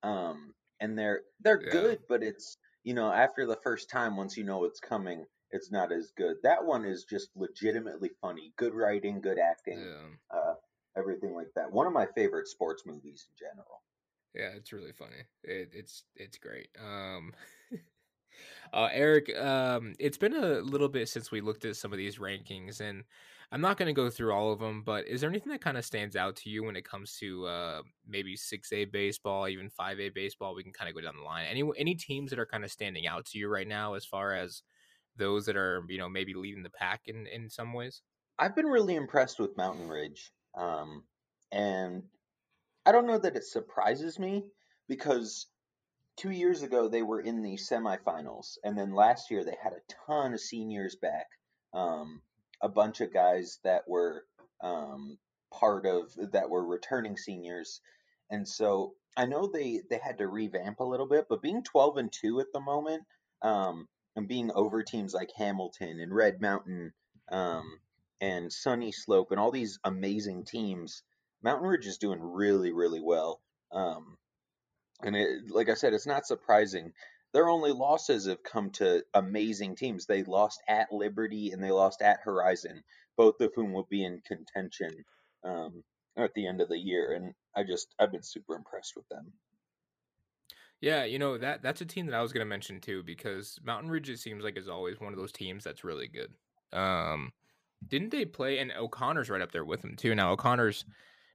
um and they're they're Yeah. good but it's you know after the first time once you know it's coming it's not as good that one is just legitimately funny good writing good acting Yeah. uh everything like that one of my favorite sports movies in general Yeah, it's really funny. It, it's it's great. Um, uh, Eric, um, it's been a little bit since we looked at some of these rankings, and I'm not going to go through all of them. But is there anything that kind of stands out to you when it comes to uh, maybe six A baseball, even five A baseball? We can kind of go down the line. Any any teams that are kind of standing out to you right now as far as those that are you know maybe leading the pack in in some ways? I've been really impressed with Mountain Ridge, um, and I don't know that it surprises me because two years ago they were in the semifinals, and then last year they had a ton of seniors back, um, a bunch of guys that were um, part of that were returning seniors, and so I know they they had to revamp a little bit, but being 12 and two at the moment, um, and being over teams like Hamilton and Red Mountain, um, and Sunny Slope and all these amazing teams, Mountain Ridge is doing really really well. Um, and it, like I said, it's not surprising. Their only losses have come to amazing teams. They lost at Liberty and they lost at Horizon, both of whom will be in contention um, at the end of the year. And I just I've been super impressed with them. Yeah, you know that that's a team that I was going to mention too because Mountain Ridge it seems like is always one of those teams that's really good. Um, didn't they play? And O'Connor's right up there with them too. Now O'Connor's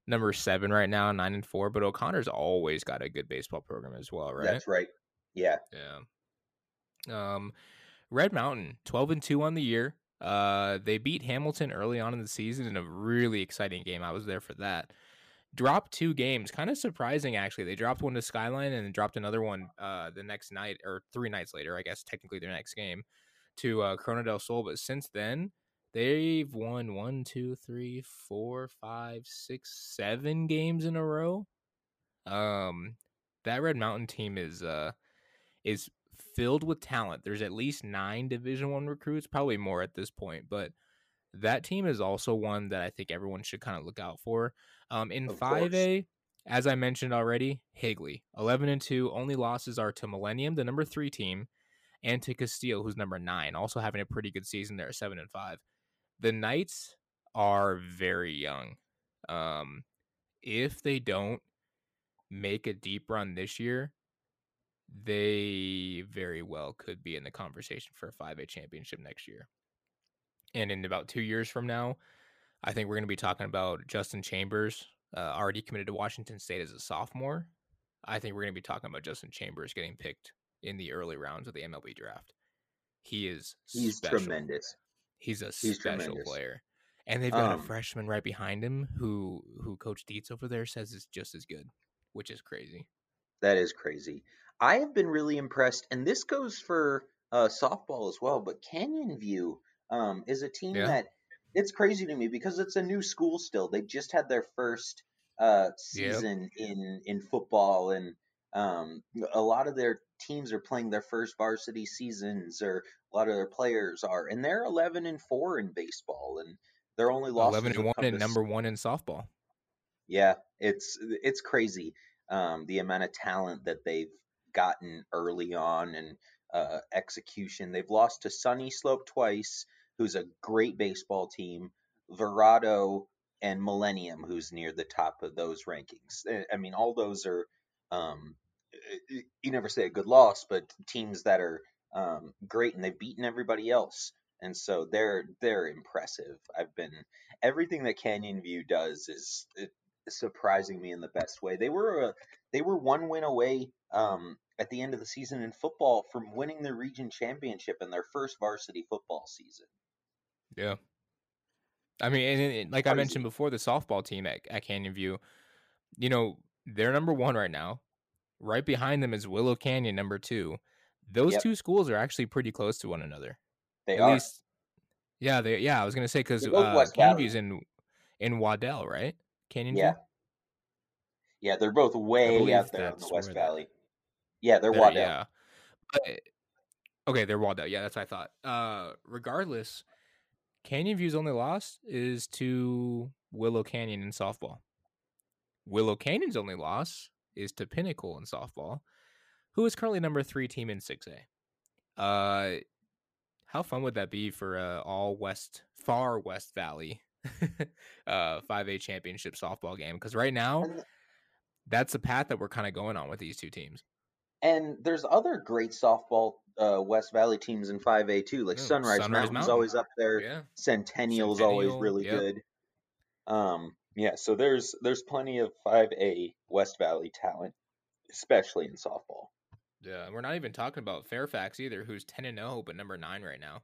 number seven right now, nine and four, but O'Connor's always got a good baseball program as well, right? That's right. Yeah. Yeah. Um, Red Mountain, twelve and two on the year. Uh, they beat Hamilton early on in the season in a really exciting game. I was there for that. Dropped two games, kind of surprising actually. They dropped one to Skyline and then dropped another one uh the next night or three nights later, I guess technically their next game to uh Corona del Sol. But since then, they've won one, two, three, four, five, six, seven games in a row. Um, that Red Mountain team is uh is filled with talent. There's at least nine Division One recruits, probably more at this point, but that team is also one that I think everyone should kind of look out for. Um, in five A, as I mentioned already, Higley, eleven and two. Only losses are to Millennium, the number three team, and to Casteel, who's number nine, also having a pretty good season there, seven and five. The Knights are very young. Um, if they don't make a deep run this year, they very well could be in the conversation for a 5A championship next year. And in about two years from now, I think we're going to be talking about Justin Chambers, uh, already committed to Washington State as a sophomore. I think we're going to be talking about Justin Chambers getting picked in the early rounds of the MLB draft. He is he's special. tremendous. He's a He's special tremendous. player. And they've got Um, a freshman right behind him who who Coach Dietz over there says is just as good, which is crazy. That is crazy. I have been really impressed, and this goes for uh, softball as well. But Canyon View um, is a team Yeah. that it's crazy to me because it's a new school still. They just had their first uh, season in in football, and um, a lot of their teams are playing their first varsity seasons, or a lot of their players are, and they're eleven and four in baseball, and they're only lost Eleven and one and number one in softball. yeah, it's it's crazy um, the amount of talent that they've gotten early on and uh, execution. They've lost to Sunny Slope twice, who's a great baseball team, Verrado and Millennium, who's near the top of those rankings. I- I mean, all those are um, you never say a good loss, but teams that are um, great and they've beaten everybody else. And so they're they're impressive. I've been everything that Canyon View does is it, surprising me in the best way. They were a, they were one win away um, at the end of the season in football from winning the region championship in their first varsity football season. Yeah. I mean, and, and- and like I mentioned before, the softball team at, at Canyon View, you know, they're number one right now. Right behind them is Willow Canyon, number two. Those Yep. two schools are actually pretty close to one another. They At are. least, yeah, they yeah. I was gonna say because uh, Canyon View's in in Waddell, right? Canyon Yeah. View. Yeah, they're both way out there in the West Valley. Yeah, they're They're- Waddell. Yeah. But, okay, they're Waddell. Yeah, that's what I thought. Uh, regardless, Canyon View's only loss is to Willow Canyon in softball. Willow Canyon's only loss is to Pinnacle in softball, who is currently number three team in 6A. Uh, how fun would that be for uh, all West, far West Valley, uh, 5A championship softball game? Because right now, that's the path that we're kind of going on with these two teams. And there's other great softball uh, West Valley teams in 5A too, like Yeah, Sunrise, Sunrise Mountain's Mountain. always up there. Yeah. Centennial's always really yep. good. Um, yeah, so there's there's plenty of 5A West Valley talent, especially in softball. Yeah, and we're not even talking about Fairfax either, who's ten and zero, but number nine right now.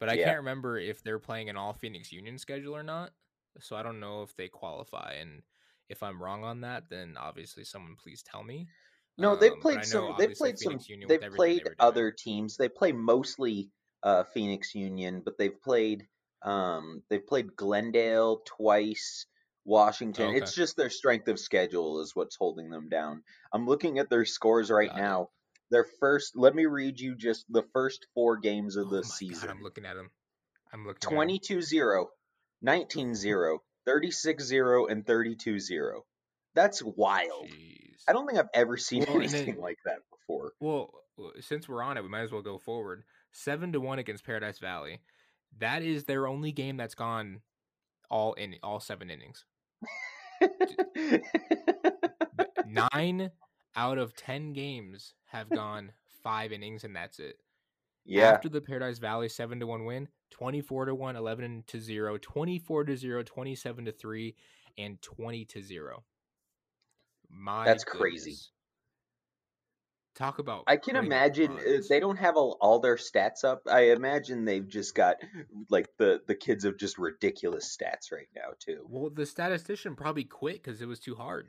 but I Yeah. can't remember if they're playing an all Phoenix Union schedule or not. So I don't know if they qualify. And if I'm wrong on that, then obviously someone please tell me. No, they've Um, played some. They've played some. Union They've played they other teams. They play mostly uh, Phoenix Union, but they've played. Um, they've played Glendale twice. Washington. Okay. It's just their strength of schedule is what's holding them down. I'm looking at their scores right Got it. now. Their first. Let me read you just the first four games of Oh the my season. God, I'm looking at them. I'm looking. at 'em. 22 0, 19 0, 36 0, and 32 0. That's wild. Jeez. I don't think I've ever seen Well, anything then- like that before. Well, since we're on it, we might as well go forward. Seven to one against Paradise Valley. That is their only game that's gone all in all seven innings. Nine out of ten games have gone five innings, and that's it. yeah, After the Paradise Valley seven to one win, 24 to 1, 11 to 0, 24 to 0, 27 to 3, and 20 to 0. My That's crazy. Talk about I can imagine uh, runs. they don't have all, all their stats up. I imagine they've just got like the the kids have just ridiculous stats right now too. Well, the statistician probably quit because it was too hard.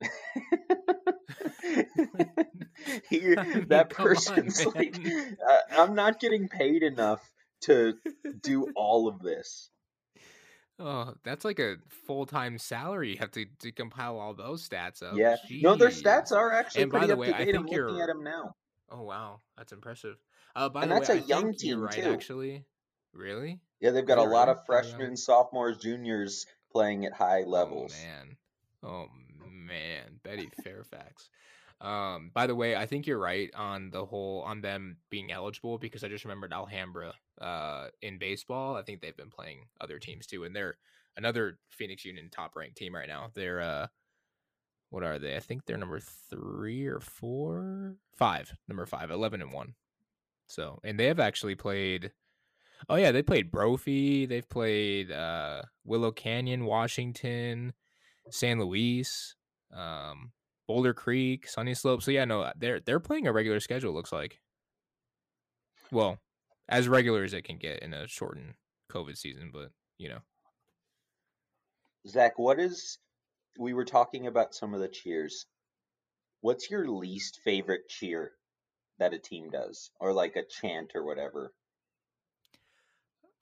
I mean, that come on, person's like, uh, I'm not getting paid enough to do all of this. Oh, that's like a full time salary. You have to, to compile all those stats up. yeah, no, their stats are actually And by the way, I date. I'm think looking you're- at them now. Oh wow, that's impressive. Uh, by And the that's way, a I young team, right. too. Actually, really? Yeah, they've got a lot really? of Oh, freshmen, sophomores, juniors playing at high levels. Oh man. Oh man, Betty Fairfax. Um, by the way, I think you're right on the whole on them being eligible because I just remembered Alhambra uh in baseball. I think they've been playing other teams too, and they're another Phoenix Union top ranked team right now. They're uh what are they? I think they're number three or four, five, number five, 11 and one. So, and they have actually played. Oh yeah, they played Brophy. They've played uh, Willow Canyon, Washington, San Luis, um, Boulder Creek, Sunny Slope. So yeah, no, they're they're playing a regular schedule. Looks like. Well, as regular as it can get in a shortened COVID season, but you know. Zach, what is? We were talking about some of the cheers. What's your least favorite cheer that a team does, or like a chant or whatever?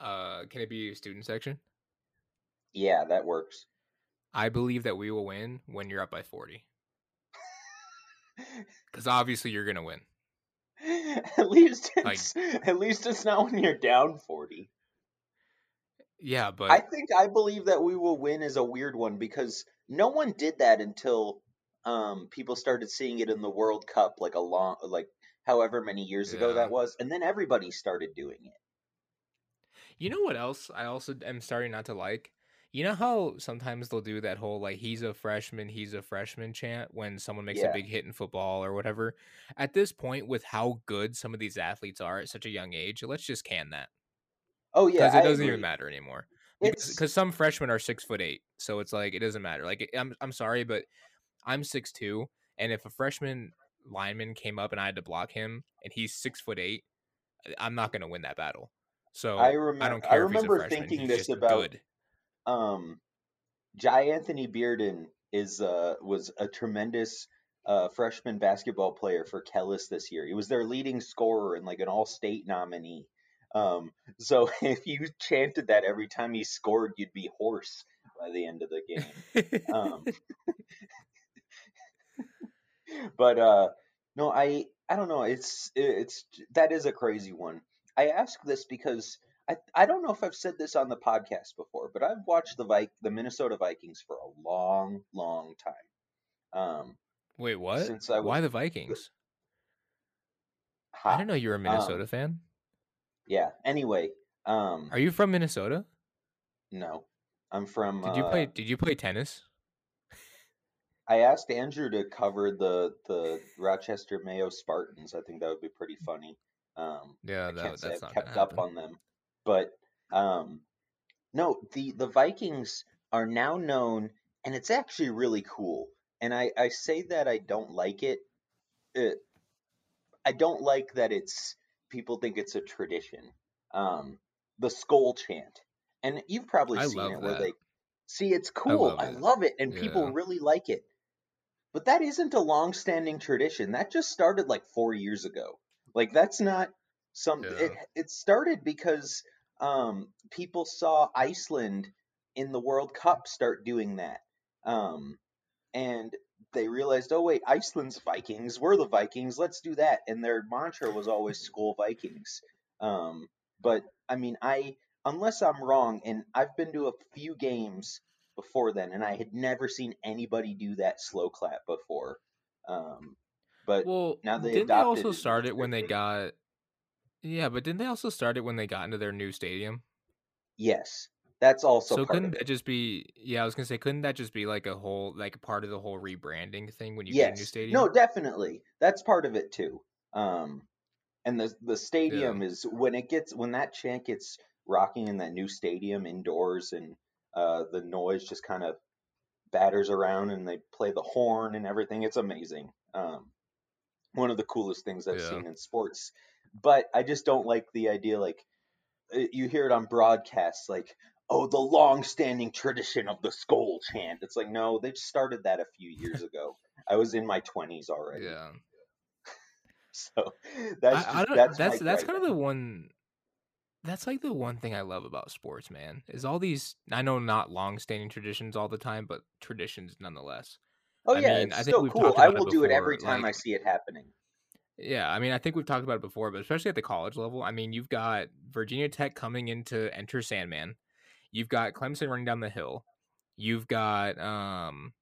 Uh, can it be student section? Yeah, that works. I believe that we will win when you're up by forty, because obviously you're gonna win. at least Like- it's at least it's not when you're down forty. Yeah, but I think I believe that we will win is a weird one because no one did that until um, people started seeing it in the World Cup, like a long, like however many years ago that was, and then everybody started doing it. You know what else I also am starting not to like? You know how sometimes they'll do that whole like he's a freshman, he's a freshman chant when someone makes Yeah. a big hit in football or whatever. At this point, with how good some of these athletes are at such a young age, let's just can that Oh yeah, because it I doesn't agree. even matter anymore. Because some freshmen are six foot eight, so it's like it doesn't matter. Like I'm I'm sorry, but I'm six two, and if a freshman lineman came up and I had to block him, and he's six foot eight, I'm not gonna win that battle. So I I don't I care if he's a remember freshman. thinking this about- good. Um, Jai Anthony Bearden is uh was a tremendous uh freshman basketball player for Kellis this year. He was their leading scorer and like an All State nominee. Um, so if you chanted that every time he scored, you'd be hoarse by the end of the game. um, but uh, no, I I don't know. It's it's that is a crazy one. I ask this because I I don't know if I've said this on the podcast before, but I've watched the Vi- the Minnesota Vikings for a long, long time. Um, Wait, what? Since I Why the Vikings? I don't know you're a Minnesota fan. yeah. Anyway, um, Are you from Minnesota? no, I'm from. Did you uh, play? Did you play tennis? I asked Andrew to cover the the Rochester Mayo Spartans. I think that would be pretty funny. Um, Yeah, I can't say I've kept up on them, but um, no, the the Vikings are now known, and it's actually really cool. And I I say that I don't like it. it I don't like that it's people think it's a tradition. Um, the Skol chant, and you've probably I seen it where they see it's cool. love I love it, and people really like it. But that isn't a long-standing tradition. That just started like four years ago. Like that's not some. It, it started because um, people saw Iceland in the World Cup start doing that, um, and they realized, oh wait, Iceland's Vikings. We're the Vikings. Let's do that. And their mantra was always "Skol Vikings." Um, but I mean, I unless I'm wrong, and I've been to a few games before then, and I had never seen anybody do that slow clap before. Um, but Well, now they didn't they also it start it when they got? Yeah, but didn't they also start it when they got into their new stadium? yes, that's also So couldn't that just be? Yeah, I was gonna say, couldn't that just be like a whole, like part of the whole rebranding thing when you get a new stadium? no, definitely, that's part of it too. Um, and the the Yeah, stadium is when it gets when that chant gets rocking in that new stadium indoors, and uh, the noise just kind of batters around, and they play the horn and everything. It's amazing. Um, one of the coolest things I've yeah, seen in sports. But I just don't like the idea like uh, you hear it on broadcasts like oh the long-standing tradition of the Skol chant. It's like no, they just started that a few years ago. I was in my 20s already. yeah. So that's I, I don't. that's That's that's kind of the one. That's like the one thing I love about sports, man. Is all these. I know not long-standing traditions all the time, but traditions nonetheless. Oh I yeah, mean, it's I think still cool. I will do it every time I see it happening. Yeah, I mean, I think we've talked about it before, but especially at the college level. I mean, you've got Virginia Tech coming in to enter Sandman. You've got Clemson running down the hill. You've got um,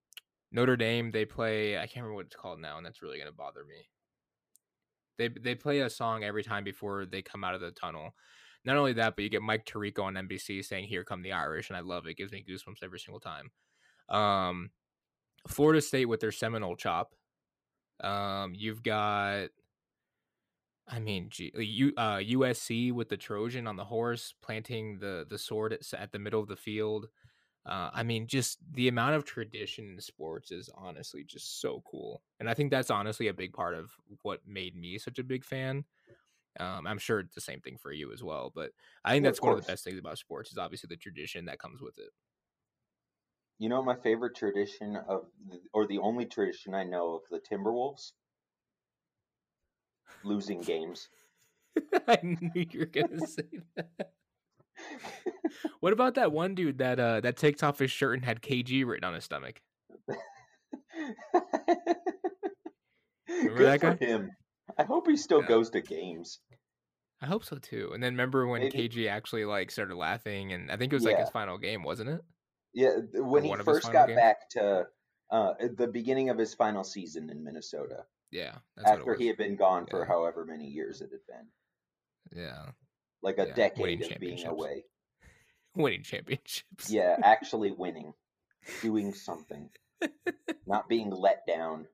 Notre Dame. They play. I can't remember what it's called now, and that's really gonna bother me. They they play a song every time before they come out of the tunnel. Not only that, but you get Mike Tirico on NBC saying "Here come the Irish," and I love it. It gives me goosebumps every single time. Um, Florida State with their Seminole chop. Um, you've got, I mean, gee, you uh, USC with the Trojan on the horse planting the the sword at, at the middle of the field. Uh, I mean, just the amount of tradition in sports is honestly just so cool, and I think that's honestly a big part of what made me such a big fan. Um, I'm sure it's the same thing for you as well, but I think Yeah, that's of one of the best things about sports is obviously the tradition that comes with it. You know my favorite tradition of, or the only tradition I know of the Timberwolves losing games. I knew you were gonna say that. What about that one dude that uh that takes off his shirt and had KG written on his stomach? Remember Good that for guy? him. I hope he still Yeah. goes to games. I hope so too. And then remember when Maybe. KG actually like started laughing and I think it was like his final game, wasn't it? yeah. When Or he one of his first got games? back to uh, the beginning of his final season in Minnesota, Yeah, that's after he had been gone for however many years it had been, Yeah. like a Yeah. Winning decade of being away. Winning championships. Yeah, actually winning, doing something, not being let down.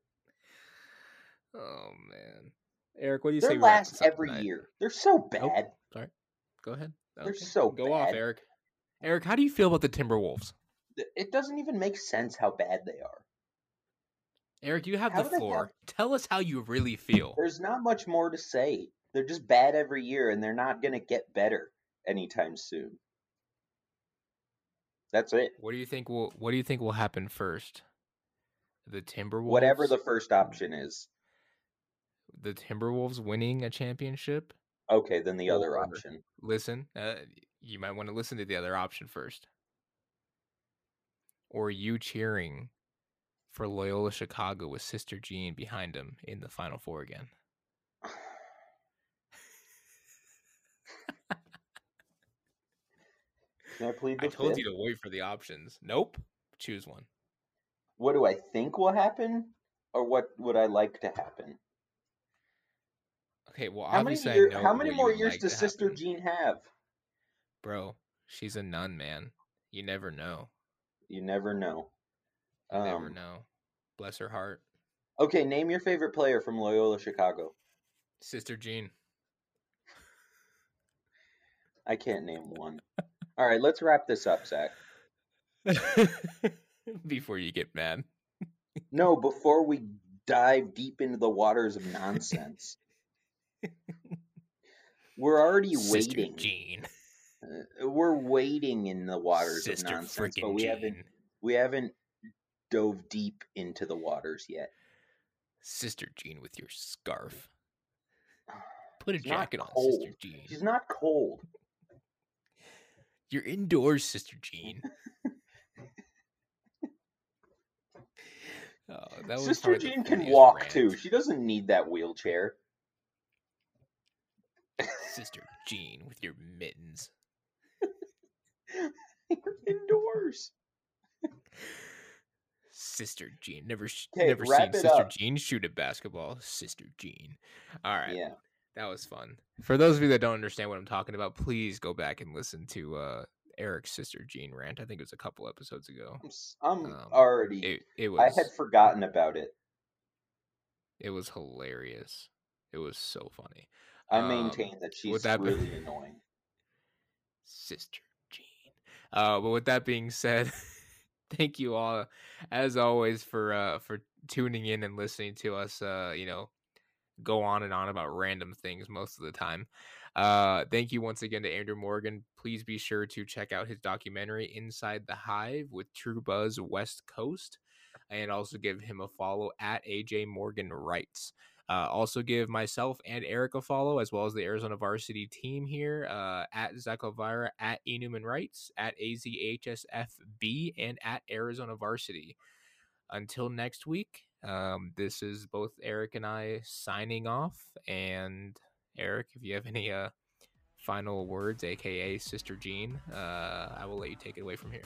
oh man. Eric, what do you They're say last every tonight? year. They're so Nope. bad. Sorry. Go ahead. They're so Go off. Eric. Eric, how do you feel about the Timberwolves? It doesn't even make sense how bad they are. Eric, you have How the they have floor. Tell us how you really feel. There's not much more to say. They're just bad every year, and they're not going to get better anytime soon. That's it. What do you think will What do you think will happen first? The Timberwolves. Whatever the first option is. the Timberwolves winning a championship. Okay, then the other Or- option. Listen, uh, you might want to listen to the other option first. Or you cheering for Loyola Chicago with Sister Jean behind him in the Final Four again. Can I plead the I told fifth? you to wait for the options. Nope. Choose one. What do I think will happen, or what would I like to happen? Okay, well, How many obviously year, I know How many more years like does Sister happen. Jean have? Bro, she's a nun, man. You never know. You never know. You never Um, know. Bless her heart. Okay, name your favorite player from Loyola Chicago. Sister Jean. I can't name one. All right, let's wrap this up, Zach. Before you get mad. No, before we dive deep into the waters of nonsense, we're already Sister waiting. Jean. Uh, we're waiting in the waters Sister of nonsense, but we haven't we haven't dove deep into the waters yet. Sister Jean with your scarf. Put a She's jacket on. Sister Jean. She's not cold. You're indoors, Sister Jean. Oh, that Sister Jean can walk rant. too. She doesn't need that wheelchair. Sister Jean with your mittens. You're indoors. Sister Jean. Never, sh- 'Kay, never seen Sister up. Jean shoot at basketball. Sister Jean. All right, Yeah. that was fun. For those of you that don't understand what I'm talking about, please go back and listen to uh, Eric's Sister Jean rant. I think it was a couple episodes ago. I'm, Um, already. It it I had forgotten about it. it was hilarious. It was so funny. I Um, maintain that she's that be- really annoying. Sister Jean. Uh, but with that being said, thank you all, as always, for uh, for tuning in and listening to us. Uh, you know, go on and on about random things most of the time. Uh, thank you once again to Andrew Morgan. Please be sure to check out his documentary Inside the Hive with True Buzz West Coast, and also give him a follow at AJ Morgan Writes. Uh, also give myself and Eric a follow, as well as the Arizona varsity team here uh, at Zach Alvira, at Enuman Wrights, at AZHSFB, and at Arizona varsity. Until next week, um, this is both Eric and I signing off. And Eric, if you have any uh, final words, aka Sister Jean, uh, I will let you take it away from here.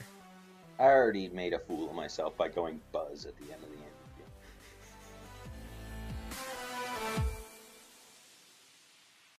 I already made a fool of myself by going buzz at the end of the